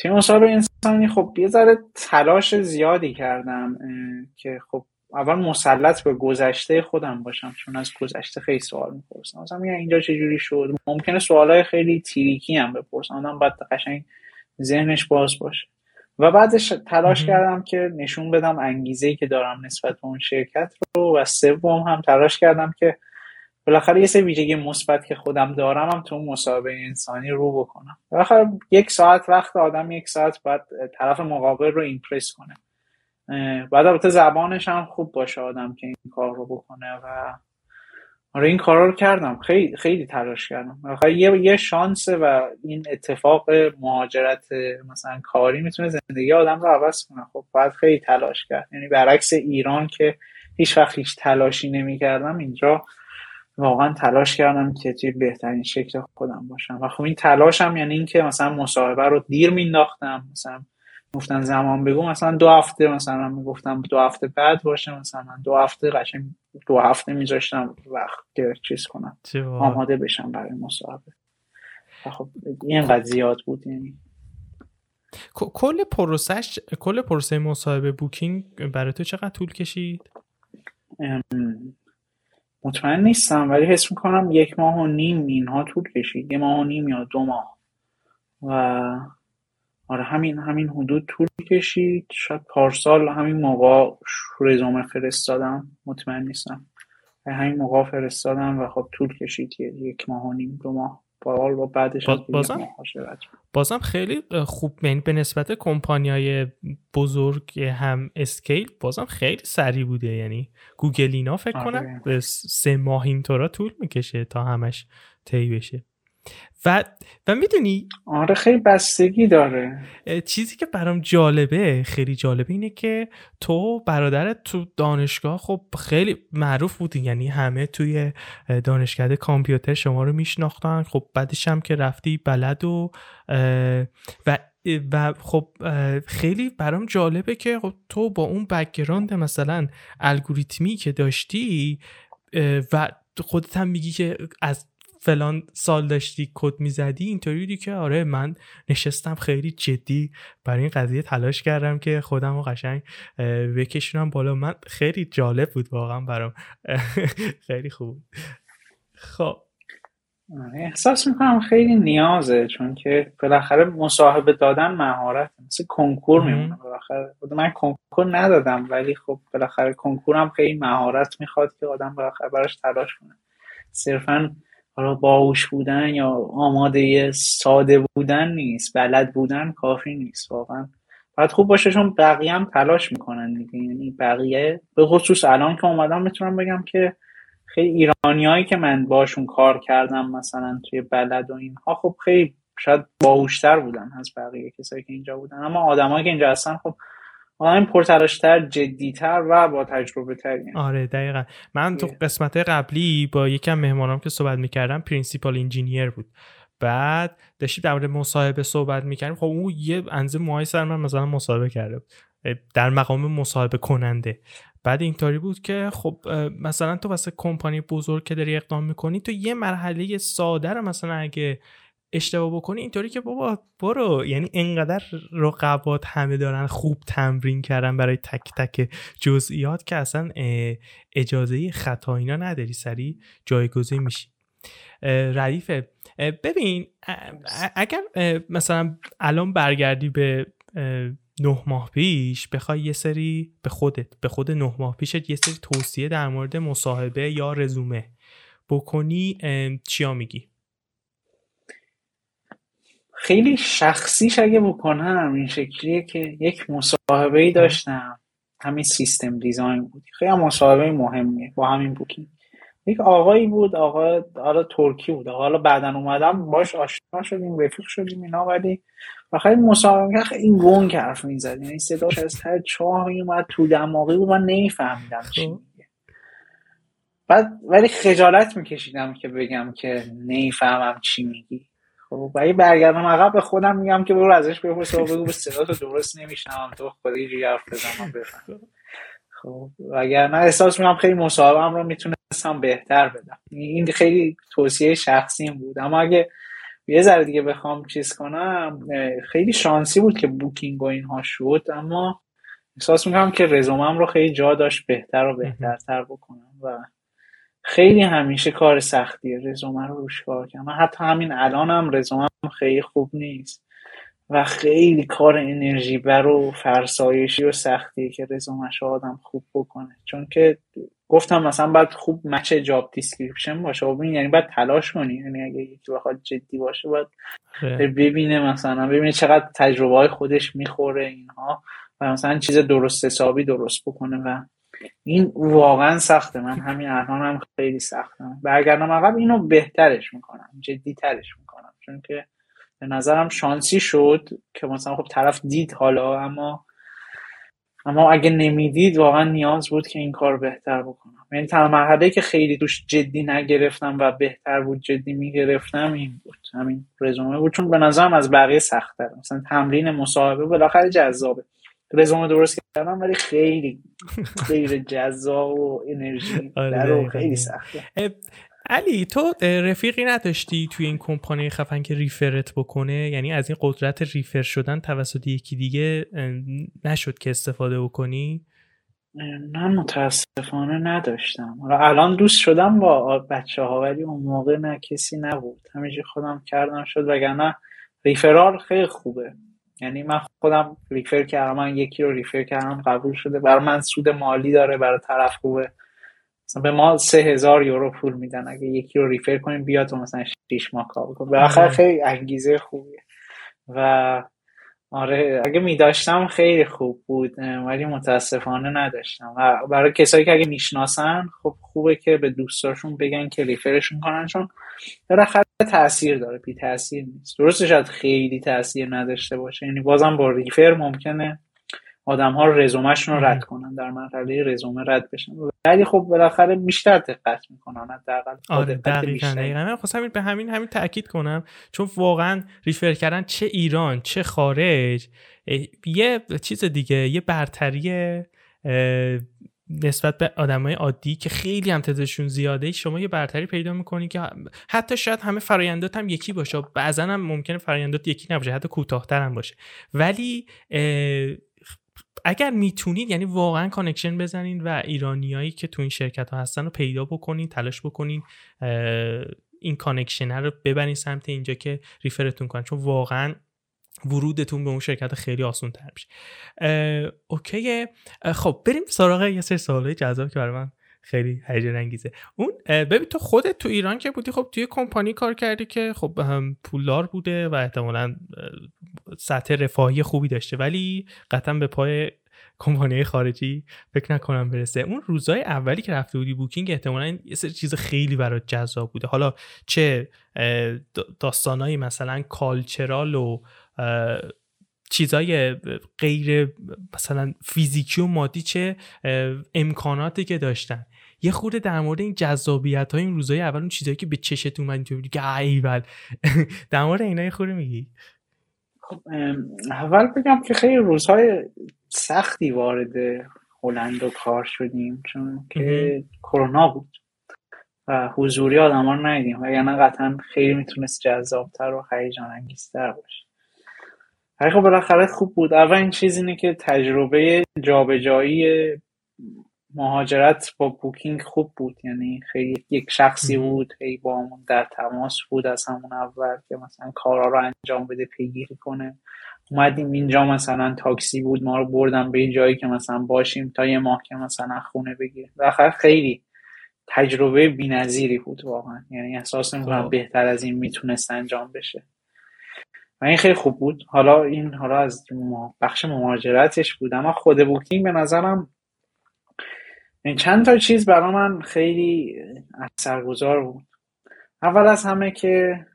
توی مسابقه انسانی خب یه ذره تلاش زیادی کردم که خب اول مسلط به گذشته خودم باشم چون از گذشته خیلی سوال می‌پرسم. مثلا میگن اینجا چجوری شد؟ ممکنه سوالای خیلی تیریکی هم بپرسم. آدم باید قشنگ ذهنش باز باشه. و بعدش تلاش کردم که نشون بدم انگیزه که دارم نسبت به اون شرکت رو و سوم هم تلاش کردم که بالاخره یه سری ویژگی مثبت که خودم دارم هم تو مسابقه انسانی رو بکنم. بالاخره یک ساعت وقت آدم یک ساعت باید طرف مقابل رو ایمپرس کنه. بعد البته زبانش هم خوب باشه آدم که این کار رو بکنه و آره این کارا رو کردم. خیلی خیلی تلاش کردم. یه یه شانسه و این اتفاق مهاجرت مثلا کاری می‌تونه زندگی آدم رو عوض کنه. خب باید خیلی تلاش کرد. یعنی برعکس ایران که هیچ وقت هیچ تلاشی نمی‌کردم اینجا واقعا تلاش کردم که توی بهترین شکل خودم باشم. و خب این تلاشم یعنی اینکه مثلا مصاحبه رو دیر مینداختم مثلا گفتن زمان بگو مثلا دو هفته مثلا می‌گفتم دو هفته بعد باشه مثلا دو هفته قشنگ دو هفته میذاشتم وقت که چیز کنم آماده بشم برای مصاحبه. خب اینقدر زیاد بود یعنی. کل پروسش کل پروسه مصاحبه بوکینگ برای تو چقدر طول کشید؟ مطمئن نیستم ولی حس می‌کنم یک ماه و نیم اینها طول کشید یه ماه و نیم یا دو ماه. و آره همین همین حدود طول کشید. شاید پارسال همین موقع رزومه فرستادم. مطمئن نیستم. همین موقع فرستادم و خب طول کشید یک ماه و نیم دو ماه. با بعدش بازم؟ بازم خیلی خوب یعنی به نسبت های بزرگ هم اسکیل بازم خیلی سریع بوده. یعنی گوگل اینا فکر آره. کنم سه ماه اینطورا طول می‌کشه تا همش طی بشه. و و می‌دونی آره خیلی بستگی داره. چیزی که برام جالبه خیلی جالبه اینه که تو برادرت تو دانشگاه خب خیلی معروف بودی یعنی همه توی دانشکده کامپیوتر شما رو میشناختن. خب بعدش هم که رفتی بلد و و و خب خیلی برام جالبه که خب تو با اون background مثلا الگوریتمی که داشتی و خودت هم میگی که از فلان سال داشتی کد می‌زدی؟ اینطوری بودی که آره من نشستم خیلی جدی برای این قضیه تلاش کردم که خودم رو قشنگ بکشونم بالا. من خیلی جالب بود واقعا برام. خیلی خوب خب. آره، احساس می‌کنم خیلی نیازه چون که بالاخره مصاحبه دادن مهارت مثل کنکور میمونه بالاخره. من کنکور ندادم ولی خب بالاخره کنکورم خیلی مهارت می‌خواد که آدم بالاخره براش تلاش کنه. صرفا حالا باهوش بودن یا آماده ساده بودن نیست بلد بودن کافی نیست واقعا. باید خوب باشه چون بقیه هم تلاش می‌کنن دیگه یعنی بقیه به خصوص الان که اومدم می‌تونم بگم که خیلی ایرانیایی که من باشون کار کردم مثلا توی بلد و اینها خب خیلی شاید باهوشتر بودن از بقیه کسایی که اینجا بودن. اما آدمایی که اینجا هستن خب آدم پرتلاشتر جدیتر و با تجربه تر آره دقیقا. من تو قسمت قبلی با یکی از مهمانام که صحبت می‌کردم principal engineer بود. بعد داشتیم در مورد مصاحبه صحبت می‌کردیم. خب اون یه اندازه موهای سر من مثلا مصاحبه کرده بود. در مقام مصاحبه کننده. بعد اینطوری بود که خب مثلا تو واسه کمپانی بزرگ که داری اقدام می‌کنی تو یه مرحله ساده رو مثلا اگه اشتباه بکنی اینطوری که بابا برو. یعنی انقدر رقبات همه دارن خوب تمرین کردن برای تک تک جزئیات که اصلا اجازه خطا اینا نداری سری جایگزین میشی. ردیفه. ببین اگر مثلا الان برگردی به نه ماه پیش بخوای یه سری به خودت به خود نه ماه پیشت یه سری توصیه در مورد مصاحبه یا رزومه بکنی چیا میگی؟ خیلی شخصیش اگه بکنم این شکلیه که یک مصاحبه ای داشتم. همین سیستم دیزاین بود. خیلی مصاحبه مهمیه. با همین بوکینگ. یک آقایی بود آقا حالا ترکی بود. حالا بعدا اومدم باش آشنا شدیم رفیق شدیم اینا ولی و خیلی مصاحبه این گنگ حرف می‌زد یعنی صداش از هر چاه میومد تو دماغی بود. من نمیفهمیدم چی خب. بعد ولی خجالت میکشیدم که بگم که نیفهمم چی میگی. خب ولی برگردم عقب به خودم میگم که برو ازش بپرس و بگو به صدا تو درست نمیشنم تو خودی جوری حرف بزنم بفهم. خب نه احساس می‌کنم خیلی مصاحبم رو می‌تونستم بهتر بدم. این خیلی توصیه شخصی بود. اما اگه یه ذره دیگه بخوام چیز کنم خیلی شانسی بود که بوکینگ و اینها شد اما احساس می‌کنم که رزومم رو خیلی جا داشت بهتر و بهترتر بکنم و خیلی همیشه کار سختیه. رزومه رو روش کار من حتی همین الانم رزومم خیلی خوب نیست. و خیلی کار انرژی بر و فرسایشی و سختیه که رزومش آدم خوب بکنه. چون که گفتم مثلا باید خوب match job description باشه. و خب یعنی باید تلاش کنی. یعنی اگه یکی بخواد جدی باشه باید ببینه مثلا ببینه چقدر تجربه های خودش می‌خوره اینها و مثلا چیز درست حسابی درست بکنه و این واقعا سخته. من همین الان هم خیلی سختم برگردم عقب اینو بهترش می‌کنم جدی ترش می‌کنم. چون که به نظرم شانسی شد که مثلا خب طرف دید حالا اما اما اگه نمی‌دید واقعا نیاز بود که این کار بهتر بکنم. یعنی تنها مرحله که خیلی توش جدی نگرفتم و بهتر بود جدی می‌گرفتم این بود. همین رزومه بود. چون به نظرم از بقیه سختتر مثلا تمرین مصاحبه بالاخره جذابه. رزومه درست کردم ولی خیلی خیلی جذاب و انرژی آره خیلی سخته. علی تو رفیقی نداشتی توی این کمپانی خفن که ریفرت بکنه؟ یعنی از این قدرت ریفر شدن توسط یکی دیگه نشد که استفاده بکنی؟ نه متاسفانه نداشتم. الان دوست شدم با بچه ها ولی اون موقع نه کسی نبود. همیشه خودم کردم شد وگرنه ریفرال خیلی خوبه. یعنی من خودم ریفر کردم من یکی رو ریفر کردم قبول شده. برای من سود مالی داره برای طرف خوبه. مثلا به ما سه هزار یورو پول میدن. اگه یکی رو ریفر کنیم بیاد و مثلا شیش ماه کار به آخر خیلی انگیزه خوبیه. و آره اگه میداشتم خیلی خوب بود ولی متاسفانه نداشتم. و برای کسایی که اگه می‌شناسن خب خوبه که به دوستاشون بگن که ریفرشون کنن چون بالاخره تاثیر داره بی تاثیر نیست. درسته شاید خیلی تاثیر نداشته باشه یعنی بازم با ریفر ممکنه آدم ها رزومهشون رو رد کنن در مرحله رزومه رد بشن. ولی خب بالاخره بیشتر دقت می‌کنن حداقل آره دقیقاً. دقیقاً خواستم به همین همین تاکید کنم چون واقعا refer کردن چه ایران چه خارج یه چیز دیگه یه برتری نسبت به آدمای عادی که خیلی هم تعدادشون زیاده شما یه برتری پیدا می‌کنی که حتی شاید همه فرایندات هم یکی باشه بعضا هم ممکنه فرایندات یکی نباشه حتی کوتاهتر هم باشه. ولی اگر می‌تونید یعنی واقعا connection بزنین و ایرانیایی که تو این شرکت ها هستن رو پیدا بکنین تلاش بکنین این connection رو ببرین سمت اینجا که refer تون کنن. چون واقعا ورودتون به اون شرکت خیلی آسون تر میشه okay خب بریم سراغ یه سری سوالای جذاب که برای من خیلی هیجان انگیزه. اون ببین تو خودت تو ایران که بودی خب توی کمپانی کار کردی که خب هم پولدار بوده و احتمالا سطح رفاهی خوبی داشته. ولی قطعا به پای کمپانی خارجی فکر نکنم برسه. اون روزای اولی که رفته بودی بوکینگ احتمالا یه سری چیز خیلی برات جذاب بوده. حالا چه داستانایی مثلا کالچرال و چیزای غیر مثلا فیزیکی و مادی چه امکاناتی که داشتن. یه خورده در مورد این جذابیت های این روزای اول اون چیزایی که به چشت اومد تو که ایول در مورد اینا یه خورده میگی؟ خب اول بگم که خیلی روزهای سختی وارد هلند و کار شدیم چون که کرونا بود و حضوری آدم ها رو ندیدیم. و یعنی قطعا خیلی می‌تونست جذابتر و هیجان انگیزتر باشه. ولی خب بالاخره خوب بود. اول این چیز اینه که تجربه جابجایی مهاجرت با بوکینگ خوب بود. یعنی خیلی یک شخصی بود هی با همون در تماس بود از همون اول که مثلا کارا رو انجام بده پیگیری کنه. اومدیم اینجا مثلا تاکسی بود ما رو بردم به این جایی که مثلا باشیم تا یه ماه که مثلا خونه بگیر و خیلی تجربه بینظیری بود واقعا. یعنی احساس می‌کنم خب. بهتر از این می‌تونست انجام بشه. و این خیلی خوب بود. حالا این حالا از بخش مهاجرتش بود. اما خود بوکینگ به نظرم این چند تا چیز برای من خیلی اثرگذار بود. اول از همه که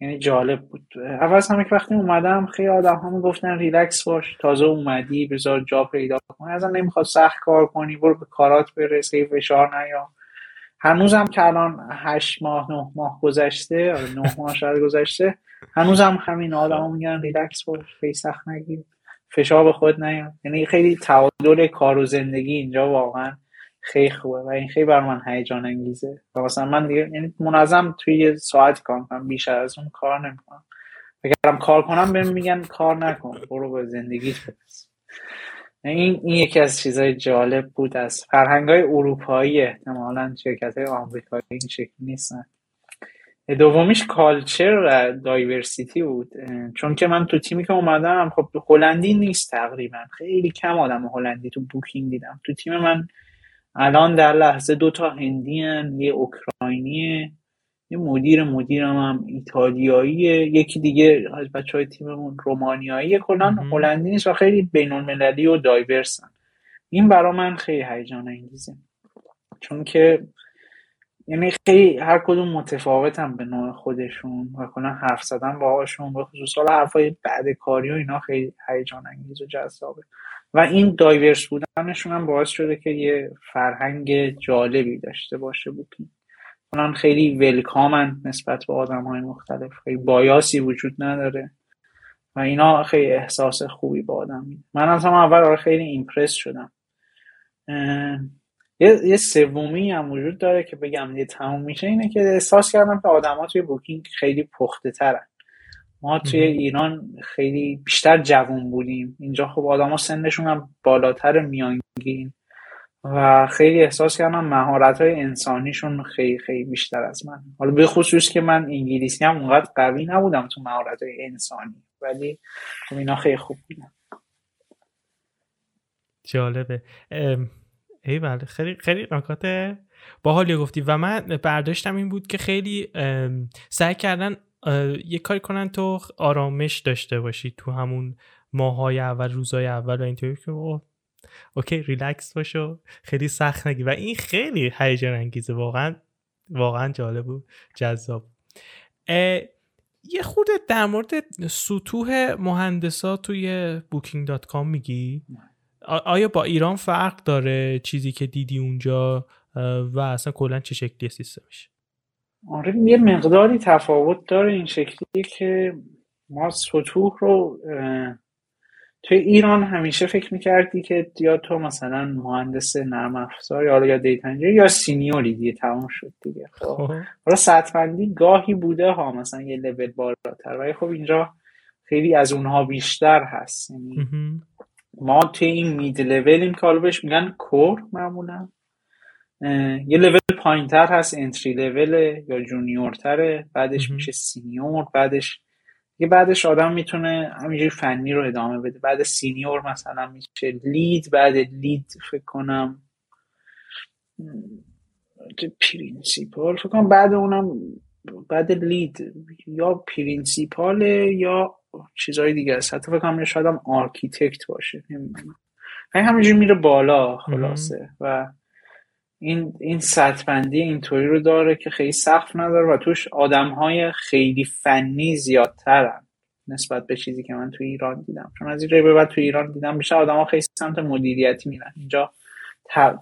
یعنی جالب بود. اول از همه که وقتی اومدم خیلی آدم همون گفتن ریلکس باش تازه اومدی بذار جا پیدا کنی. ازم نمی‌خواد سخت کار کنی برو به کارات برس خیلی فشار نیا هنوزم که الان هشت ماه نه ماه گذشته آره، نه ماه شاید گذشته هنوزم همین آدم میگن ریلکس باش سخت نگیر. فشار به خود نیاد. یعنی خیلی تعادل کار و زندگی اینجا واقعا خیلی خوبه و این خیلی بر من هیجان انگیزه. و مثلا من دیگه یعنی منظم توی ساعت کار کنم بیشتر از اون کار نمی‌کنم. اگرم کار کنم بهم میگن کار نکن برو به زندگی برس. این, این یکی از چیزهای جالب بود از فرهنگ های اروپایی احتمالا شرکت های آمریکایی این شکلی نیستن. دومیش کالچر و دایورسیتی بود چون که من تو تیمی که اومدم خب هلندی نیست تقریبا. خیلی کم آدم هلندی تو بوکینگ دیدم. تو تیم من الان در لحظه دو تا هندی هن، یه اوکراینی یه مدیر مدیرم هم ایتالیایی یکی دیگه از بچه های تیممون رومانیایی کلا هلندی نیست و خیلی بین المللی و دایورسن. این برا من خیلی هیجان انگیزه. چون که یعنی خیلی هر کدوم متفاوتم به نوع خودشون و کلا حرف زدن باهاشون به خصوص حالا حرفای بعد کاری و اینا خیلی هیجان انگیز و جذابه. و این دایورس بودنشون هم باعث شده که یه فرهنگ جالبی داشته باشه بوکینگ کنن خیلی ولکامن نسبت به آدم های مختلف. خیلی بایاسی وجود نداره. و اینا خیلی احساس خوبی به آدم میده. من از هم اول آره خیلی ایمپرس شدم. یه, یه سومی هم وجود داره که بگم یه تموم میشه اینه که احساس کردم که آدما توی بوکینگ خیلی پخته ترن ما توی ایران خیلی بیشتر جوون بودیم. اینجا خب آدما سنشون هم بالاتر میانگین. و خیلی احساس کردم مهارت های انسانیشون خیلی خیلی بیشتر از من. حالا به خصوص که من انگلیسی هم اونقدر قوی نبودم تو مهارت های انسانی ولی خب اینا خیلی خوب بودن. جالبه. ای بله خیلی خیلی نکات باحالی گفتی و من برداشتم این بود که خیلی سعی کردن یه کاری کنن تو آرامش داشته باشی تو همون ماهای اول روزای اول و اینطوری که okay relax باش و خیلی سخت نگیر. و این خیلی هیجان انگیزه واقعا واقعا جالب و جذاب. یه خورده در مورد سطوح مهندسا توی بوکینگ دات کام میگی؟ آیا با ایران فرق داره چیزی که دیدی اونجا؟ و اصلا کلا چه شکلی سیستمش؟ آره یه مقداری تفاوت داره این شکلی که ما سطوح رو توی ایران همیشه فکر می‌کردی که یا تو مثلا مهندس نرم افزار یا یا data یا senior ی دیگه تمام شد دیگه. خب, خب. حالا سطح گاهی بوده ها مثلا یه لول بالاتر ولی خب اینجا خیلی از اونها بیشتر هست. یعنی ما توی این mid level یم که حالا بهش میگن core معمولا. یه لول پایین تر هست entry level یا junior تره بعدش میشه senior بعدش یه بعدش آدم می‌تونه همینجوری فنی رو ادامه بده. بعد senior مثلا میشه. lead بعد lead فکر کنم. principal؟ فکر کنم بعد اونم بعد lead. یا principal یا چیزهای دیگه است. حتی فکر کنم شاید هم architect باشه. همینجوری میره بالا خلاصه. و این این سطح‌بندی اینطوری رو داره که خیلی سخت نداره و توش آدم های خیلی فنی زیادترن. نسبت به چیزی که من تو ایران دیدم. چون از اینجایی به بعد تو ایران دیدم بیشتر آدم ها خیلی سمت مدیریتی میرن. اینجا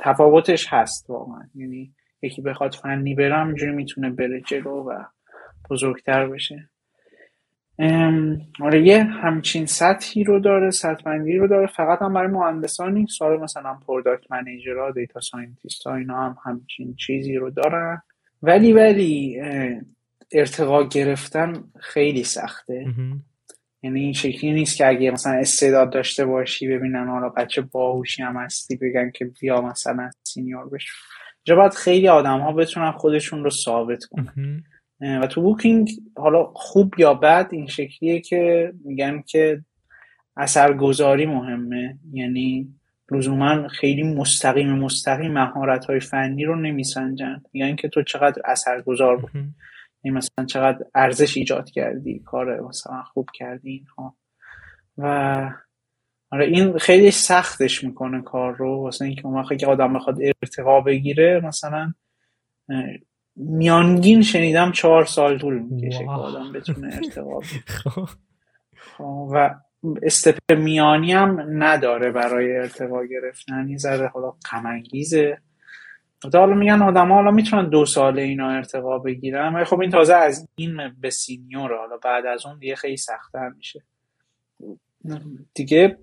تفاوتش هست واقعا. یعنی یکی بخواد فنی برم اینجوری می‌تونه بره جلو و بزرگتر بشه. آره یه همچین سطحی رو داره سطح بندی رو داره. فقط هم برای مهندسان نیست سال مثلا product manager data scientist ها اینا هم همچین چیزی رو دارن. ولی ولی ارتقا گرفتن خیلی سخته. یعنی این شکلی نیست که اگه مثلا استعداد داشته باشی ببینن حالا بچه باهوشی هم هستی بگن که بیا مثلا senior بشو. اینجا باید خیلی آدم ها بتونن خودشون رو ثابت کنن. و تو بوکینگ حالا خوب یا بد این شکلیه که میگن که اثرگذاری مهمه. یعنی لزوما خیلی مستقیم مستقیم مهارت های فنی رو نمیسنجن. میگن که تو چقدر اثرگذار بود یعنی مثلا چقدر ارزش ایجاد کردی کار مثلا خوب کردی اینها. و آره این خیلی سختش می‌کنه کار رو. واسه اینکه اون وقتی که آدم بخواد ارتقا بگیره مثلا میانگین شنیدم چهار سال طول می‌کشه که آدم بتونه ارتقا خب. و استپ میانی هم نداره برای ارتقا گرفتن این ذره حالا قمنگیزه حالا میگن آدم ها حالا می‌تونن دو ساله اینا ارتقا بگیرن ولی خب این تازه از این به سینیور حالا بعد از اون دیگه خیلی سختتر میشه. دیگه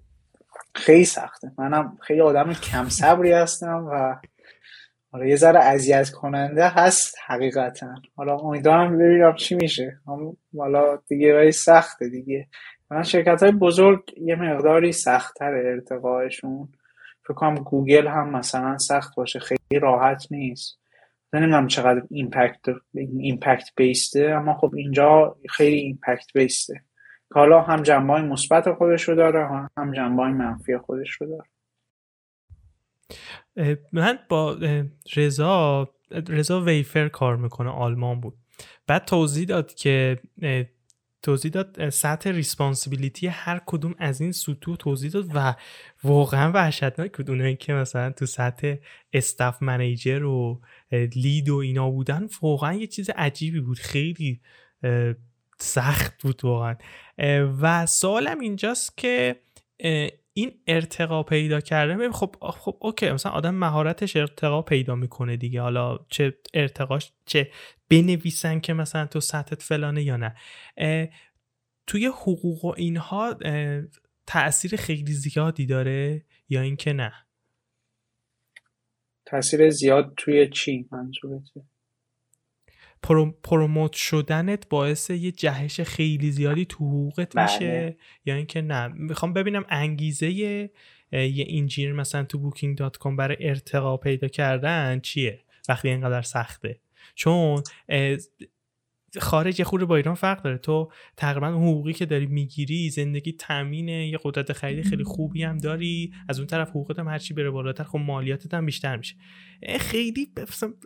خیلی سخته. منم خیلی آدم کم صبری هستم و حالا یه ذره اذیت کننده هست حقیقتا. حالا امیدوارم ببینم چی میشه. حالا دیگه ولی سخته دیگه. من شرکت های بزرگ یه مقداری سختتر ارتقاءشون فکر کنم گوگل هم مثلا سخت باشه. خیلی راحت نیست. نمی‌دونم چقدر impact impact based ه اما خب اینجا خیلی impact based ه حالا هم جنبه مثبت خودش رو داره هم جنبه منفی خودش رو داره. من با رضا رضا ویفر کار می‌کنه آلمان بود. بعد توضیح داد که توضیح داد سطح ریسپانسیبیلیتی هر کدوم از این سطوح توضیح داد و واقعا وحشتناک بود. اونایی که مثلا تو سطح استاف منیجر و لید و اینا بودن واقعا یه چیز عجیبی بود. خیلی سخت بود واقعا. و سوالم اینجاست که این ارتقا پیدا کرده خب خب اوکی مثلا آدم مهارتش ارتقا پیدا می‌کنه دیگه. حالا چه ارتقاش چه بنویسن که مثلا تو سطحت فلانه یا نه. توی حقوق و اینها تاثیر خیلی زیادی داره یا اینکه نه؟ تاثیر زیاد توی چی؟ منظورته پروموت شدنت باعث یه جهش خیلی زیادی تو حقوقت بله. میشه؟ یا اینکه نه. می‌خوام ببینم انگیزه یه اینجیر مثلا تو بوکینگ دات کام برای ارتقا پیدا کردن چیه؟ وقتی اینقدر سخته. چون خارج یه خورده با ایران فرق داره. تو تقریبا حقوقی که داری می‌گیری زندگی تامین یه قدرت خرید خیلی خوبی هم داری. از اون طرف حقوقت هم هرچی بره بالاتر خب مالیاتت هم بیشتر میشه. خیلی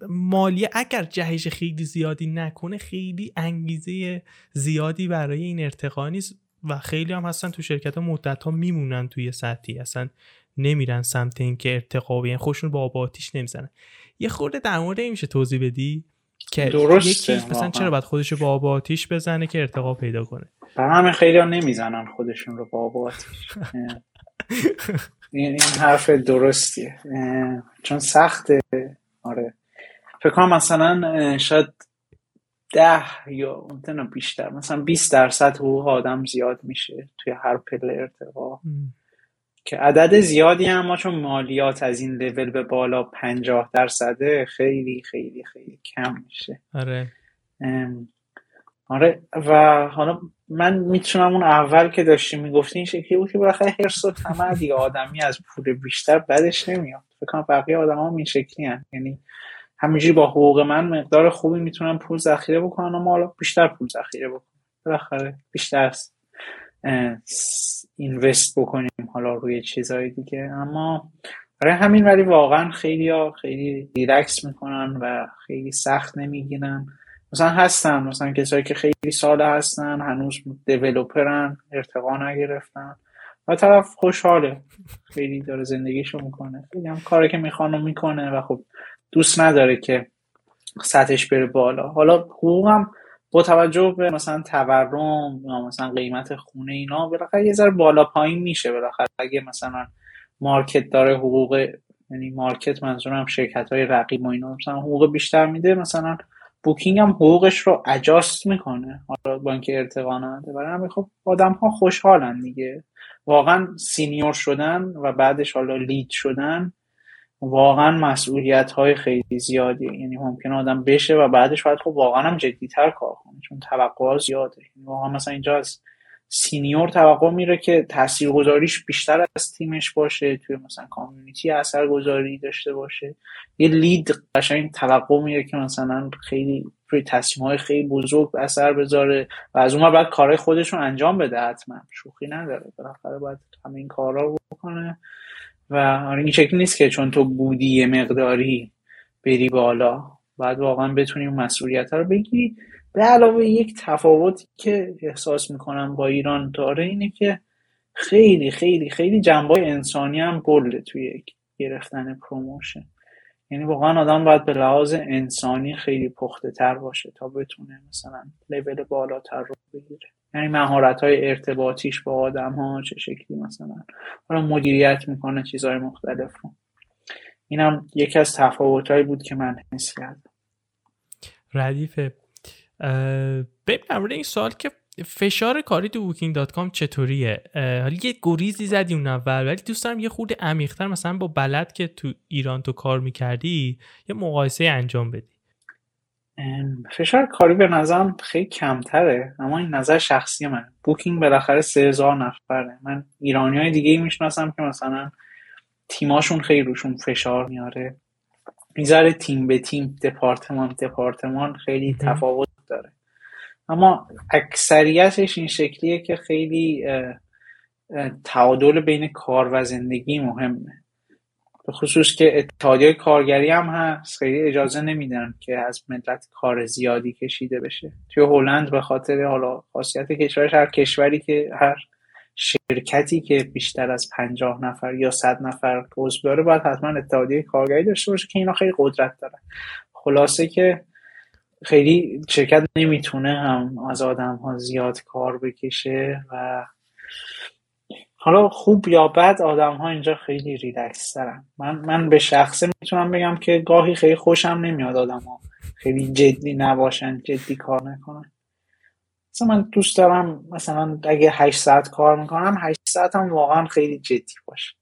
مالیه اگر جهش خیلی زیادی نکنه خیلی انگیزه زیادی برای این ارتقا نیست و خیلی هم هستن تو شرکت ها مدت ها میمونن توی سطحی. اصلا نمیرن سمت اینکه ارتقا بیان خوشون با آب آتیش نمی‌زنن. یه خورده در مورد میشه توضیح بدی؟ که یکی مثلا چرا باید خودش رو با آب آتیش بزنه که ارتقا پیدا کنه؟ برای همه خیلی ها نمی‌زنن خودشون رو با آب آتیش. این حرف درستیه. چون سخته. آره. فکر کنم مثلا شاید ده یا بیشتر مثلا 20 درصد حقوق آدم زیاد میشه توی هر پله ارتقا. که عدد زیادی هم ما چون مالیات از این لول به بالا پنجاه درصده خیلی خیلی خیلی کم میشه. آره. آره و حالا من می‌تونم اون اول که داشتیم می‌گفتی این شکلی بود که بالاخره حرس و طمع دیگه آدمی از پول بیشتر بدش نمیاد. فکر کنم بقیه آدم هم این شکلی هم. یعنی همینجوری با حقوق من مقدار خوبی می‌تونم پول ذخیره بکنم اما حالا بیشتر پول ذخیره بکنم بالاخره بیشتر اینوست بکنیم حالا روی چیزهای دیگه. اما برای همین ولی واقعا خیلی ها خیلی ریلکس می‌کنن و خیلی سخت نمی‌گیرن. مثلا هستن مثلا کسایی که خیلی ساله هستن هنوز دیولوپرن ارتقا نگرفتن. و طرف خوشحاله خیلی داره زندگیشو می‌کنه. خیلی هم کاری که میخوانو می‌کنه و خب دوست نداره که سطحش بره بالا. حالا حقوقم با توجه به مثلا تورم یا مثلا قیمت خونه اینا بالاخره یه ذره بالا پایین میشه بالاخره. اگه مثلا مارکت داره حقوق یعنی مارکت منظورم شرکت های رقیب و اینا مثلا حقوق بیشتر میده مثلا بوکینگ هم حقوقش رو اجاست می‌کنه. حالا با اینکه ارتقا نده برای همین خب آدم ها خوشحالن دیگه. واقعا senior شدن و بعدش حالا lead شدن. واقعا مسئولیت های خیلی زیادیه. یعنی ممکنه آدم بشه و بعدش باید خب واقعا هم جدیتر کار کنه چون توقع زیاده. یعنی واقعا مثلا اینجا از senior توقع میره که تاثیرگذاریش بیشتر از تیمش باشه توی مثلا community اثرگذاری داشته باشه. یه lead قشنگ توقع میره که مثلا خیلی روی تصمیم های خیلی بزرگ اثر بذاره و از اون بعد کارهای خودش رو انجام بده حتما. شوخی نداره. بالاخره باید همه این کارا رو بکنه. و آره این شکل نیست که چون تو بودی یه مقداری بری بالا بعد واقعا بتونی مسئولیت رو بگیری. به علاوه یک تفاوتی که احساس می‌کنم با ایران داره اینه که خیلی خیلی خیلی جنبه‌های انسانی هم بله توی گرفتن promotion. یعنی واقعا آدم باید به لحاظ انسانی خیلی پخته تر باشه تا بتونه مثلا لول بالاتر رو بگیره. یعنی مهارت های ارتباطیش با آدم ها چه شکلی مثلا. حالا مدیریت می‌کنه چیزهای مختلف رو. اینم یکی از تفاوتهایی بود که من حس کردم. ردیفه. ببینم این سوال که فشار کاری تو بوکینگ دات کام چطوریه؟ حالا یه گریزی زدی اون اول ولی دوست دارم یه خورده عمیق‌تر مثلا با بلد که تو ایران تو کار می‌کردی یه مقایسه انجام بدی. فشار کاری به نظرم خیلی کمتره اما این نظر شخصی من بوکینگ بالاخره سه هزار نفره. من ایرانی های دیگه می‌شناسم که مثلا تیماشون خیلی روشون فشار میاره. می‌ذاره تیم به تیم دپارتمان دپارتمان خیلی تفاوت داره. اما اکثریتش این شکلیه که خیلی تعادل بین کار و زندگی مهمه. به خصوص که اتحادیه کارگری هم هست خیلی اجازه نمیدن که از ملت کار زیادی کشیده بشه. توی هلند به خاطر حالا خاصیت کشورش هر کشوری که هر شرکتی که بیشتر از پنجاه نفر یا صد نفر عضو داره باید حتما اتحادیه کارگری داشته باشه که اینا خیلی قدرت دارن. خلاصه که خیلی شرکت نمی‌تونه هم از آدم ها زیاد کار بکشه و حالا خوب یا بد آدم ها اینجا خیلی ریلکس دارن من, من به شخصه می‌تونم بگم که گاهی خیلی خوشم نمیاد آدم ها خیلی جدی نباشن جدی کار نکنن. مثلا من دوست دارم مثلا اگه 8 ساعت کار می‌کنم 8 ساعت هم واقعا خیلی جدی باشه.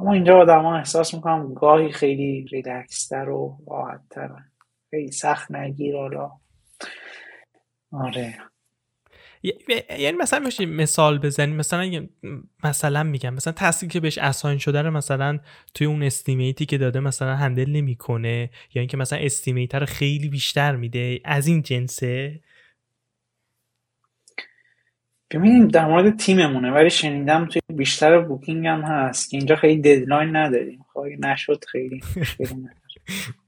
اما اینجا آدم ها احساس می‌کنم گاهی خیلی ریلکس در و راحت ترن. خیلی سخت نگیر حالا. آره. یعنی مثلا میشه مثال بزنیم مثلا مثلا میگم مثلا task ی که بهش assign شده رو مثلا توی اون estimate ی که داده مثلا handle نمی‌کنه یا اینکه مثلا estimate رو خیلی بیشتر میده از این جنسه؟ ببینیم در مورد تیممونه ولی شنیدم توی بیشتر Booking هم هست که اینجا خیلی deadline نداریم. خب نشد خیلی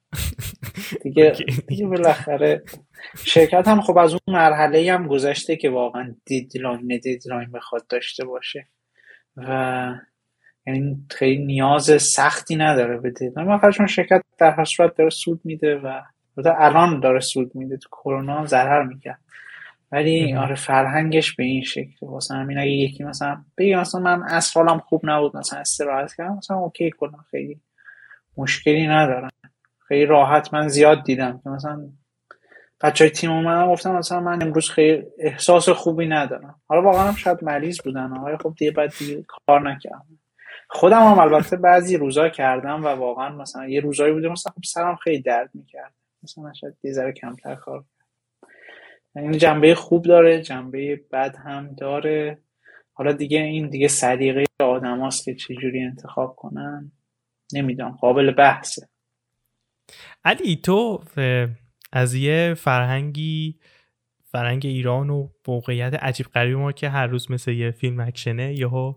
دیگه دیگه بالاخره شرکت هم خب از اون مرحله هم گذشته که واقعا دیدلاین دیدلاین بخواد داشته باشه. و یعنی خیلی نیاز سختی نداره به دیدلاین چون شرکت در هر صورت داره سود میده و الان داره سود میده. تو کرونا ضرر می‌کرد. ولی آره فرهنگش به این شکل. واسه همین اگه یکی مثلا بگی مثلا من از حالم خوب نبود مثلا استراحت کردم مثلا اوکی کنم خیلی مشکلی ندارم. خیلی راحت من زیاد دیدم. که مثلا بچه های تیم اومدن گفتم مثلا من امروز خیلی احساس خوبی ندارم. حالا واقعا هم شاید مریض بودن آقای خب دیگه بعد دیگه کار نکردم. خودم هم البته بعضی روزا کردم و واقعا مثلا یه روزایی بوده مثلا خب سرم خیلی درد می‌کرد. مثلا شاید یه ذره کمتر کار یعنی جنبه خوب داره جنبه بد هم داره. حالا دیگه این دیگه صدیقه آدم که چجوری انتخاب کنن. نمی‌دونم قابل بحثه. علی تو از یه فرهنگی فرهنگ ایران و موقعیت عجیب غریب ما که هر روز مثل یه فیلم اکشنه یهو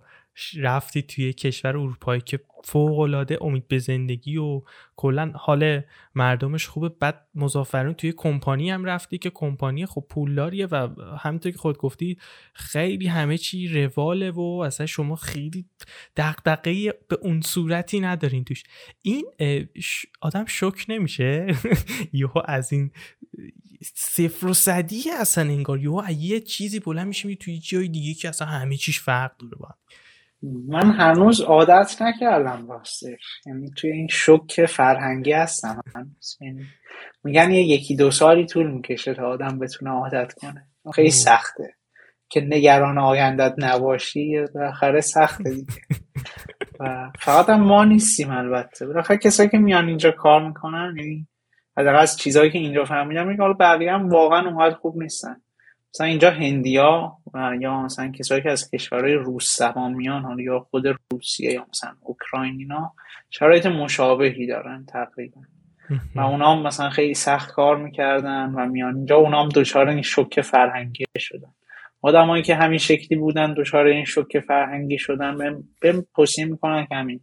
رفتی توی کشور اروپایی که فوق العاده امید به زندگی و کلا حال مردمش خوبه. بعد مزافرون توی کمپانی هم رفتی که کمپانی خب پولداریه و همینطور که خود گفتی خیلی همه چی رواله و اصلا شما خیلی دغدغه به اون صورتی ندارین توش. این آدم شک نمیشه؟ یهو از این صفر و صدی اصلا انگار یهو یه چیزی بلند میشه توی جای دیگه که اصلا همه چیش فرق داره با من هنوز عادت نکردم راستش یعنی توی این شک فرهنگی هستم. یعنی میگن یه یکی دو سالی طول می‌کشه تا آدم بتونه عادت کنه. خیلی سخته. که نگران آیندت نباشی بالاخره سخته دیگه. و فقط هم ما نیستیم البته. بالاخره کسایی که میان اینجا کار می‌کنن یعنی از چیزهایی که اینجا فهمیدم میگه حالا بقیه هم واقعا اونقدر خوب نیستن. مثلا اینجا هندیا و یا مثلا کسایی که از کشورهای روس زبان میان حالا یا خود روسیه یا مثلا اوکراین اینا شرایط مشابهی دارن تقریبا. و اونا هم مثلا خیلی سخت کار می‌کردن و میان اینجا. اونا هم دچار این شوک فرهنگی شدن. آدمایی که همین شکلی بودن دچار این شوک فرهنگی شدن بهم توصیه می‌کنن که همین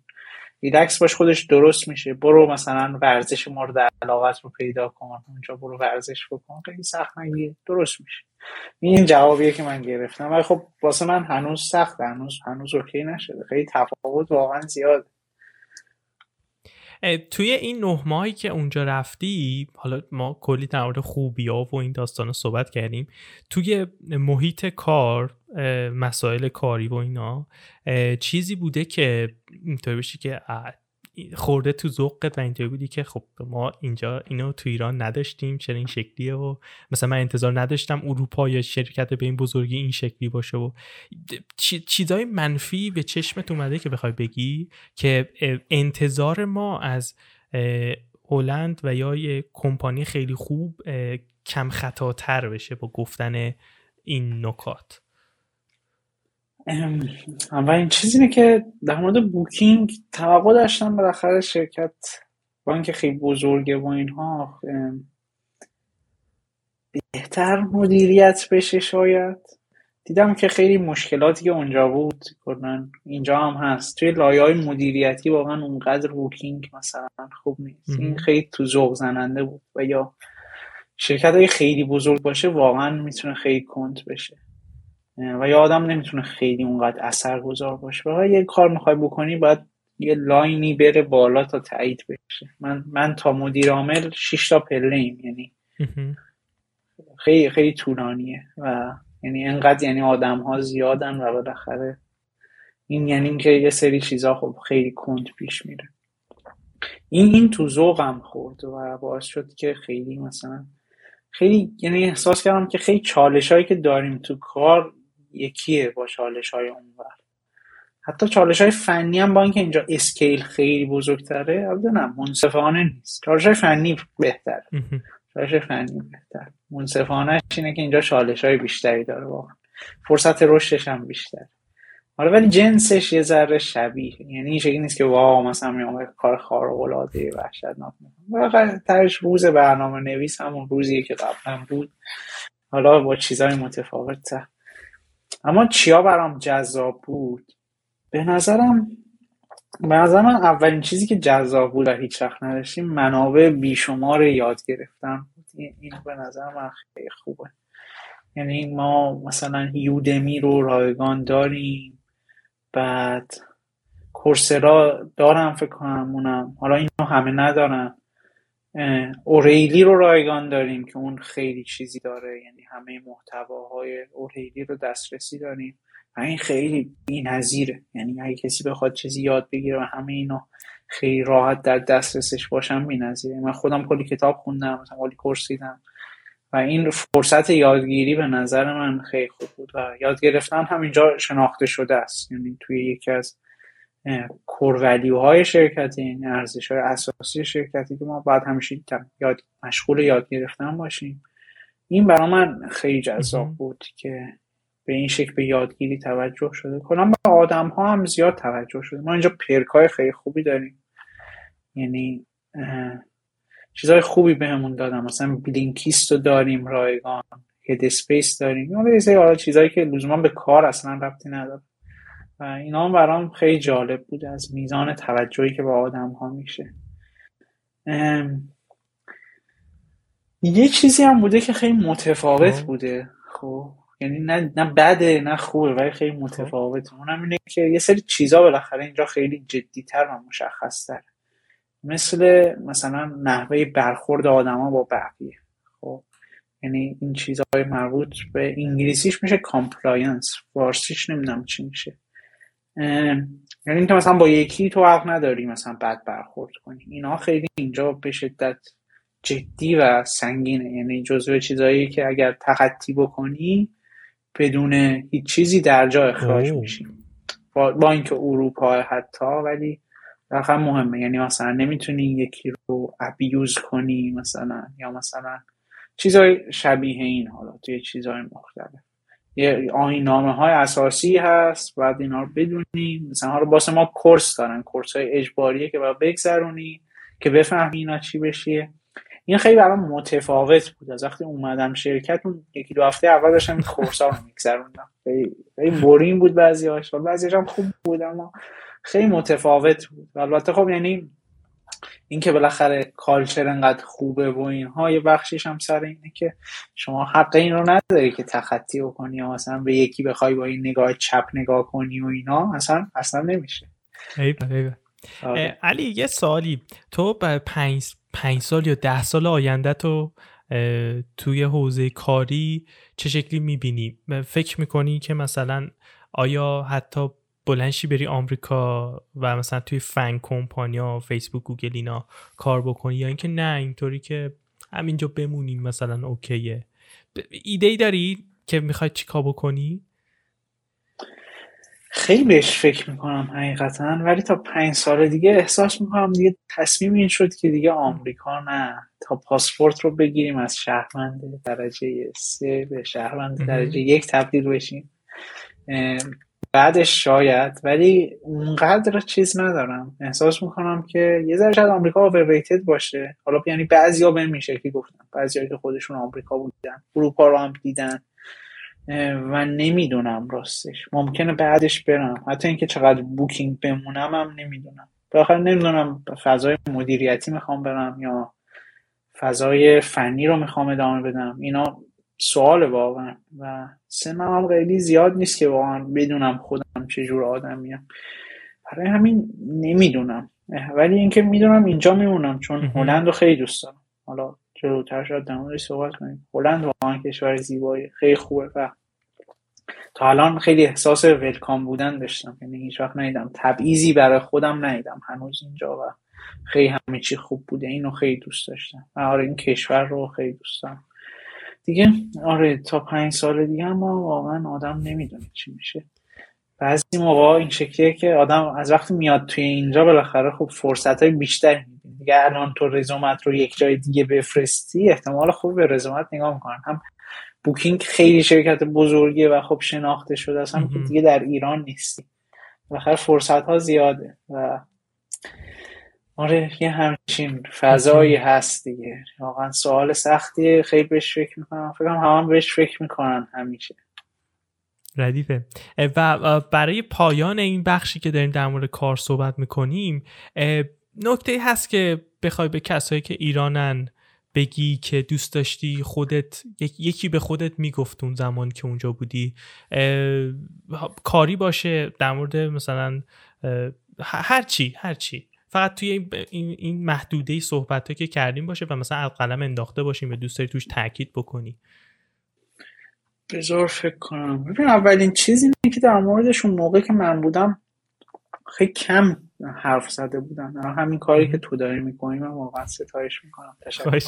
ریلکس باش خودش درست میشه. برو مثلا ورزش مورد علاقت رو پیدا کن. اونجا برو ورزش بکن. خیلی سخت نگیر درست میشه. این جوابیه که من گرفتم. ولی خب واسه من هنوز سخت هنوز هنوز OK نشده. خیلی تفاوت واقعا زیاد توی این نه ماهی که اونجا رفتی حالا ما کلی در مورد خوبی ها و این داستان رو صحبت کردیم. توی محیط کار مسائل کاری و اینا. چیزی بوده که اینطور بشه که خورده تو ذوقت و اینطوری بودی که خب ما اینجا اینو تو ایران نداشتیم چرا این شکلیه و مثلا من انتظار نداشتم اروپا یا شرکت به این بزرگی این شکلی باشه و چیزای منفی به چشمت اومده که بخوای بگی که انتظار ما از هلند و یا یه کمپانی خیلی خوب کم خطاتر بشه با گفتن این نکات. اولین چیزی اینه که در مورد بوکینگ توقع داشتم بالاخره شرکت با اینکه خیلی بزرگه و اینها بهتر مدیریت بشه شاید. دیدم که خیلی مشکلاتی که اونجا بود کردن اینجا هم هست. توی لایه های مدیریتی واقعا اونقدر بوکینگ مثلا خوب نیست. این خیلی تو ذوق زننده بود و یا شرکت های خیلی بزرگ باشه واقعا می‌تونه خیلی کند بشه. و یا آدم نمی‌تونه خیلی اونقدر اثر گذار باشه. و یه کار می‌خوای بکنی باید یه لاینی بره بالا تا تایید بشه. من من تا مدیر عامل 6 تا پله ایم یعنی خیلی خیلی طولانیه و یعنی انقدر یعنی آدم ها زیادن و بالاخره این یعنی اینکه یه سری چیزا خب خیلی کند پیش میره. این این تو ذوقم خورد و باعث شد که خیلی مثلا خیلی یعنی احساس کردم که خیلی چالش هایی که داریم تو کار یکیه با چالش های اونور. حتی چالش های فنی هم با اینکه اینجا اسکیل خیلی بزرگتره البته نه منصفانه نیست. چالش های فنی بهتر چالش فنی بهتر منصفانه اینه که اینجا چالش های بیشتری داره واقعا. فرصت رشدش هم بیشتر حالا ولی جنسش یه ذره شبیه. یعنی این شکلی نیست که واو مثلا میام کار خارق العاده وحشتناک واقعا ترش روز برنامه نویس همون روزیه که قبلا بود. حالا با چیزهای متفاوت اما چیا برام جذاب بود؟ به نظرم به نظر من اولین چیزی که جذاب بود و هیچ وقت نداشتیم منابع بیشمار یاد گرفتن بود. این به نظر من خیلی خوبه. یعنی ما مثلا یودمی رو رایگان داریم. بعد کورسرا دارم فکر کنم اونم. حالا اینو همه ندارن. اوریلی رو رایگان داریم که اون خیلی چیزی داره. یعنی همه محتواهای اوریلی رو دسترسی داریم. و این خیلی بی‌نظیره. یعنی اگه کسی بخواد چیزی یاد بگیره و همه اینا خیلی راحت در دسترسش باشم بی‌نظیره. من خودم کلی کتاب خوندم مثلا کلی کورس دیدم. و این فرصت یادگیری به نظر من خیلی خوب بود. و یاد گرفتن همینجا شناخته شده است. یعنی توی یکی از کورولیو های شرکتی این ارزش های اساسی شرکتی که ما باید همیشه یاد مشغول یاد گرفتن باشیم. این برای من خیلی جذاب بود که به این شکل به یادگیری توجه شده. کلا به آدم ها هم زیاد توجه شده. ما اینجا پرک های خیلی خوبی داریم. یعنی چیزهای خوبی بهمون به دادن. مثلا Blinkist رو داریم رایگان Headspace داریم حالا چیزهایی که لزوما به کار اصلا ربطی نداره. و اینا هم برام خیلی جالب بود از میزان توجهی که با آدم ها میشه یه چیزی هم بوده که خیلی متفاوت خب. بوده. خب یعنی نه, نه بده نه خوبه ولی خیلی خب. متفاوت. اونم اینه که یه سری چیزا بالاخره اینجا خیلی جدیتر و مشخصتر. مثل مثلا نحوه برخورد آدما با بقیه. خب یعنی این چیزهای مربوط به انگلیسیش میشه compliance فارسیش نمی‌دونم چی میشه. یعنی اینکه مثلا با یکی تو حق نداری مثلا بد برخورد کنی. اینا خیلی اینجا به شدت جدی و سنگینه. یعنی جزو چیزایی که اگر تخطی بکنی بدون هیچ چیزی در جا اخراج میشی. با, با اینکه اروپا حتی ولی واقعا مهمه. یعنی مثلا نمی‌تونی یکی رو ابیوز کنی مثلا یا مثلا چیزای شبیه این حالا توی چیزهای مختلف. یه آینامه های اساسی هست باید اینا رو بدونیم مثلا رو باسه ما کورس دارن کورس های اجباریه که باید بگذرونی که بفهمی اینا چی بشیه. این خیلی برام متفاوت بود. از وقتی اومدم شرکت اون یکی دو هفته اول داشتم این کورس ها رو میگذروندم. خیلی بورین بود بعضی هاش بعضی هم خوب بود اما خیلی متفاوت بود. البته خب یعنی اینکه بالاخره کالچر انقدر خوبه و اینها یه بخشیش هم سر اینه که شما حق این رو نداری که تخطی بکنی یا مثلا به یکی بخوای با این نگاه چپ نگاه کنی و اینا اصلا اصلا نمیشه. آره. علی یه سالی تو پنج, پنج سال یا ده سال آینده تو توی حوزه کاری چه شکلی می‌بینی؟ فکر می‌کنی که مثلا آیا حتی بلنشی بری آمریکا و مثلا توی فن کمپانیا فیسبوک گوگل اینا کار بکنی یا اینکه نه اینطوری که همینجا بمونیم مثلا اوکیه. ایده ای داری که می‌خوای چیکار بکنی؟ خیلی بهش فکر می‌کنم حقیقتا ولی تا پنج سال دیگه احساس می‌کنم دیگه تصمیم این شد که دیگه آمریکا نه. تا پاسپورت رو بگیریم از شهروند درجه سه به شهروند درجه یک تبدیل بشیم. بعدش شاید ولی اونقدر چیز ندارم. احساس می‌کنم که یه ذره شاید آمریکا اوورریتد باشه. حالا یعنی بعضیا به میشه که گفتم بعضیا که خودشون آمریکا بودن اروپا رو هم دیدن. و نمی‌دونم راستش. ممکنه بعدش برم. حتی اینکه چقدر بوکینگ بمونم هم نمی‌دونم. بخاطر نمی‌دونم فضای مدیریتی می‌خوام برم یا فضای فنی رو می‌خوام ادامه بدم. اینا سوال واقعا. و سنم هم خیلی زیاد نیست که واقعا بدونم خودم چجور آدمیم. برای همین نمی‌دونم. ولی اینکه می‌دونم اینجا میمونم چون هلند رو خیلی دوست دارم. حالا جلوتر شاید در صحبت کنیم. هلند واقعا کشور زیبایی خیلی خوبه و تا الان خیلی احساس ولکام بودن داشتم. یعنی هیچ وقت ندیدم. تبعیضی برای خودم ندیدم. هنوز اینجا و خیلی همه چی خوب بوده. اینو خیلی دوست داشتم. آره این کشور رو خیلی دوست دارم. دیگه. آره تا پنج سال دیگه ما واقعا آدم نمی‌دونه چی میشه. بعضی موقع این شکلیه که آدم از وقتی میاد توی اینجا بالاخره خب فرصت های بیشتر دیگه الان تو رزومت رو یک جای دیگه بفرستی احتمال خوب به رزومت نگاه می‌کنن. هم بوکینگ خیلی شرکت بزرگیه و خب شناخته شده است هم که دیگه در ایران نیستی. بالاخره فرصت ها زیاده و آره یه همچین فضایی هست دیگه. واقعا سوال سختیه. خیلی بهش فکر می‌کنم. فکرم هم, هم بهش فکر می‌کنن همیشه. ردیفه. و برای پایان این بخشی که داریم در مورد کار صحبت می‌کنیم نکته هست که بخوای به کسایی که ایرانن بگی که دوست داشتی خودت یکی به خودت می‌گفت اون زمان که اونجا بودی. کاری باشه در مورد مثلا هر چی هر چی. فقط توی این, این محدوده صحبت که کردیم باشه و مثلا قلم انداخته باشیم و دوست داری توش تاکید بکنی. بذار فکر کنم. ببین اولین چیزی که در موردش اون موقع که من بودم خیلی کم حرف زده بودن. همین کاری که تو داری می‌کنی من واقعا ستایش می‌کنم. تشکر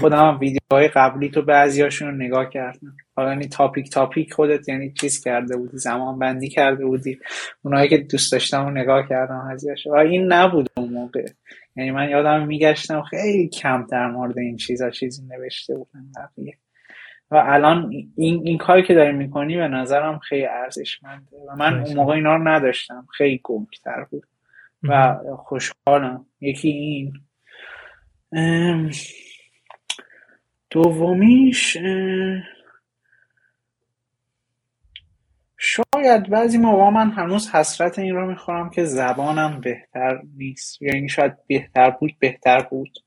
خودم هم ویدیوهای قبلی تو بعضیاشون رو نگاه کردم. حالا یعنی تاپیک تاپیک خودت یعنی چیز کرده بودی زمان بندی کرده بودی. اونایی که دوست داشتم و نگاه کردم هزیاش و این نبود اون موقع. یعنی من یادم میگشتم خیلی کم در مورد این چیزا چیزی نوشته بودن بقیه. و الان این, این کاری که داری می‌کنی به نظرم خیلی ارزشمنده. و من اون موقع اینا رو نداشتم. خیلی گمتر بود. و خوشحالم. یکی این. دومیش شاید بعضی موقع من هنوز حسرت این رو می‌خورم که زبانم بهتر نیست. یعنی شاید بهتر بود بهتر بود.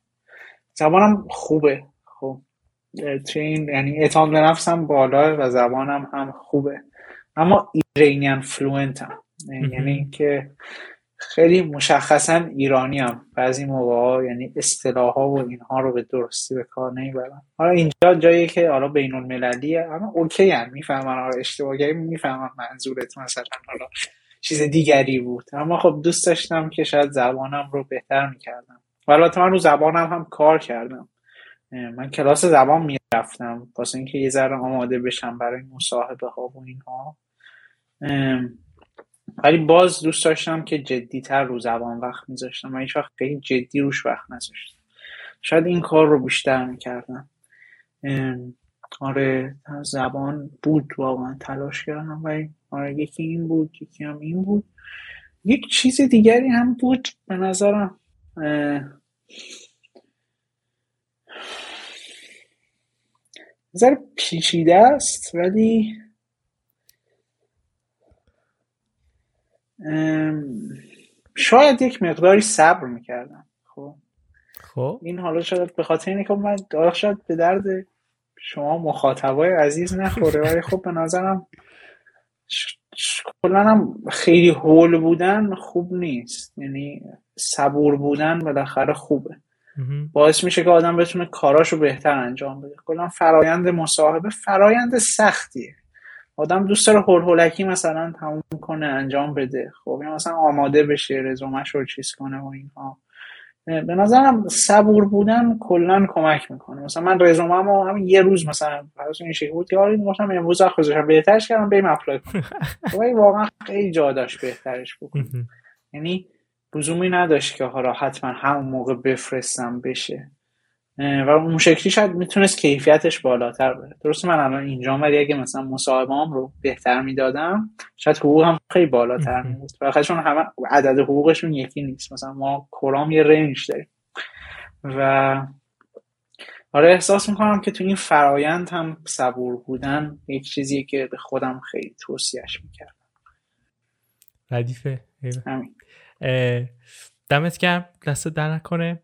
زبانم خوبه. خب. توی این یعنی اعتماد به نفسم بالا و زبانم هم خوبه. اما ایرانیان fluent ام. یعنی که خیلی مشخصا ایرانی‌ام. بعضی موقع یعنی اصطلاح ها و اینها رو به درستی به کار نمی‌برم حالا اینجا جایی که حالا بین المللیه اما OK ام. می‌فهمن حالا اشتباهی می‌فهمن منظورت مثلا حالا چیز دیگری بود. اما خب دوست داشتم که شاید زبانم رو بهتر می‌کردم. و البته من رو زبانم هم کار کردم. من کلاس زبان می‌رفتم. واسه اینکه یه ذره آماده بشم برای مصاحبه ها و اینها. ولی باز دوست داشتم که جدیتر رو زبان وقت میذاشتم. هیچ وقت خیلی جدی روش وقت نذاشتم. شاید این کار رو بیشتر می‌کردم. آره زبان بود واقعا تلاش کردم ولی آره یکی این بود یکی هم این بود. یک چیز دیگری هم بود به نظرم. نظر پیچیده است ولی شاید یک مقداری صبر می‌کردم خب. خب. این حالا شاید به خاطر اینه که من شاید به درد شما مخاطبای عزیز نخوره ولی خب به نظرم کلا هم خیلی هول بودن خوب نیست یعنی صبور بودن بالاخره خوبه. باعث میشه که آدم بتونه کاراشو بهتر انجام بده. کلا فرایند مصاحبه فرایند سختیه. آدم دوست داره هول هولکی مثلا تموم کنه انجام بده. خب یا مثلا آماده بشه رزومش رو چیز کنه و اینها. به نظرم صبور بودن کلا کمک می‌کنه. مثلا من رزومم همین یه روز مثلا فرض این شکلی بود که آره گفتم امروز خودشم بهترش کردم بریم اپلای کنم واقعا خیلی جا داشت بهترش بکنم یعنی لزومی نداشت که حالا حتما همون موقع بفرستم بشه. و اون شکلی شاید می‌تونست کیفیتش بالاتر بره. درست من الان اینجا ولی اگه مثلا مصاحبه رو بهتر می‌دادم شاید حقوق هم خیلی بالاتر میبود و چون همه عدد حقوقشون یکی نیست. مثلا ما کرام یه رنج داریم. و آره احساس می‌کنم که تو این فرایند هم صبور بودن یک چیزی که به خودم خیلی توصیهش می‌کردم. ردیفه همین. دمت گرم دست در نکنه.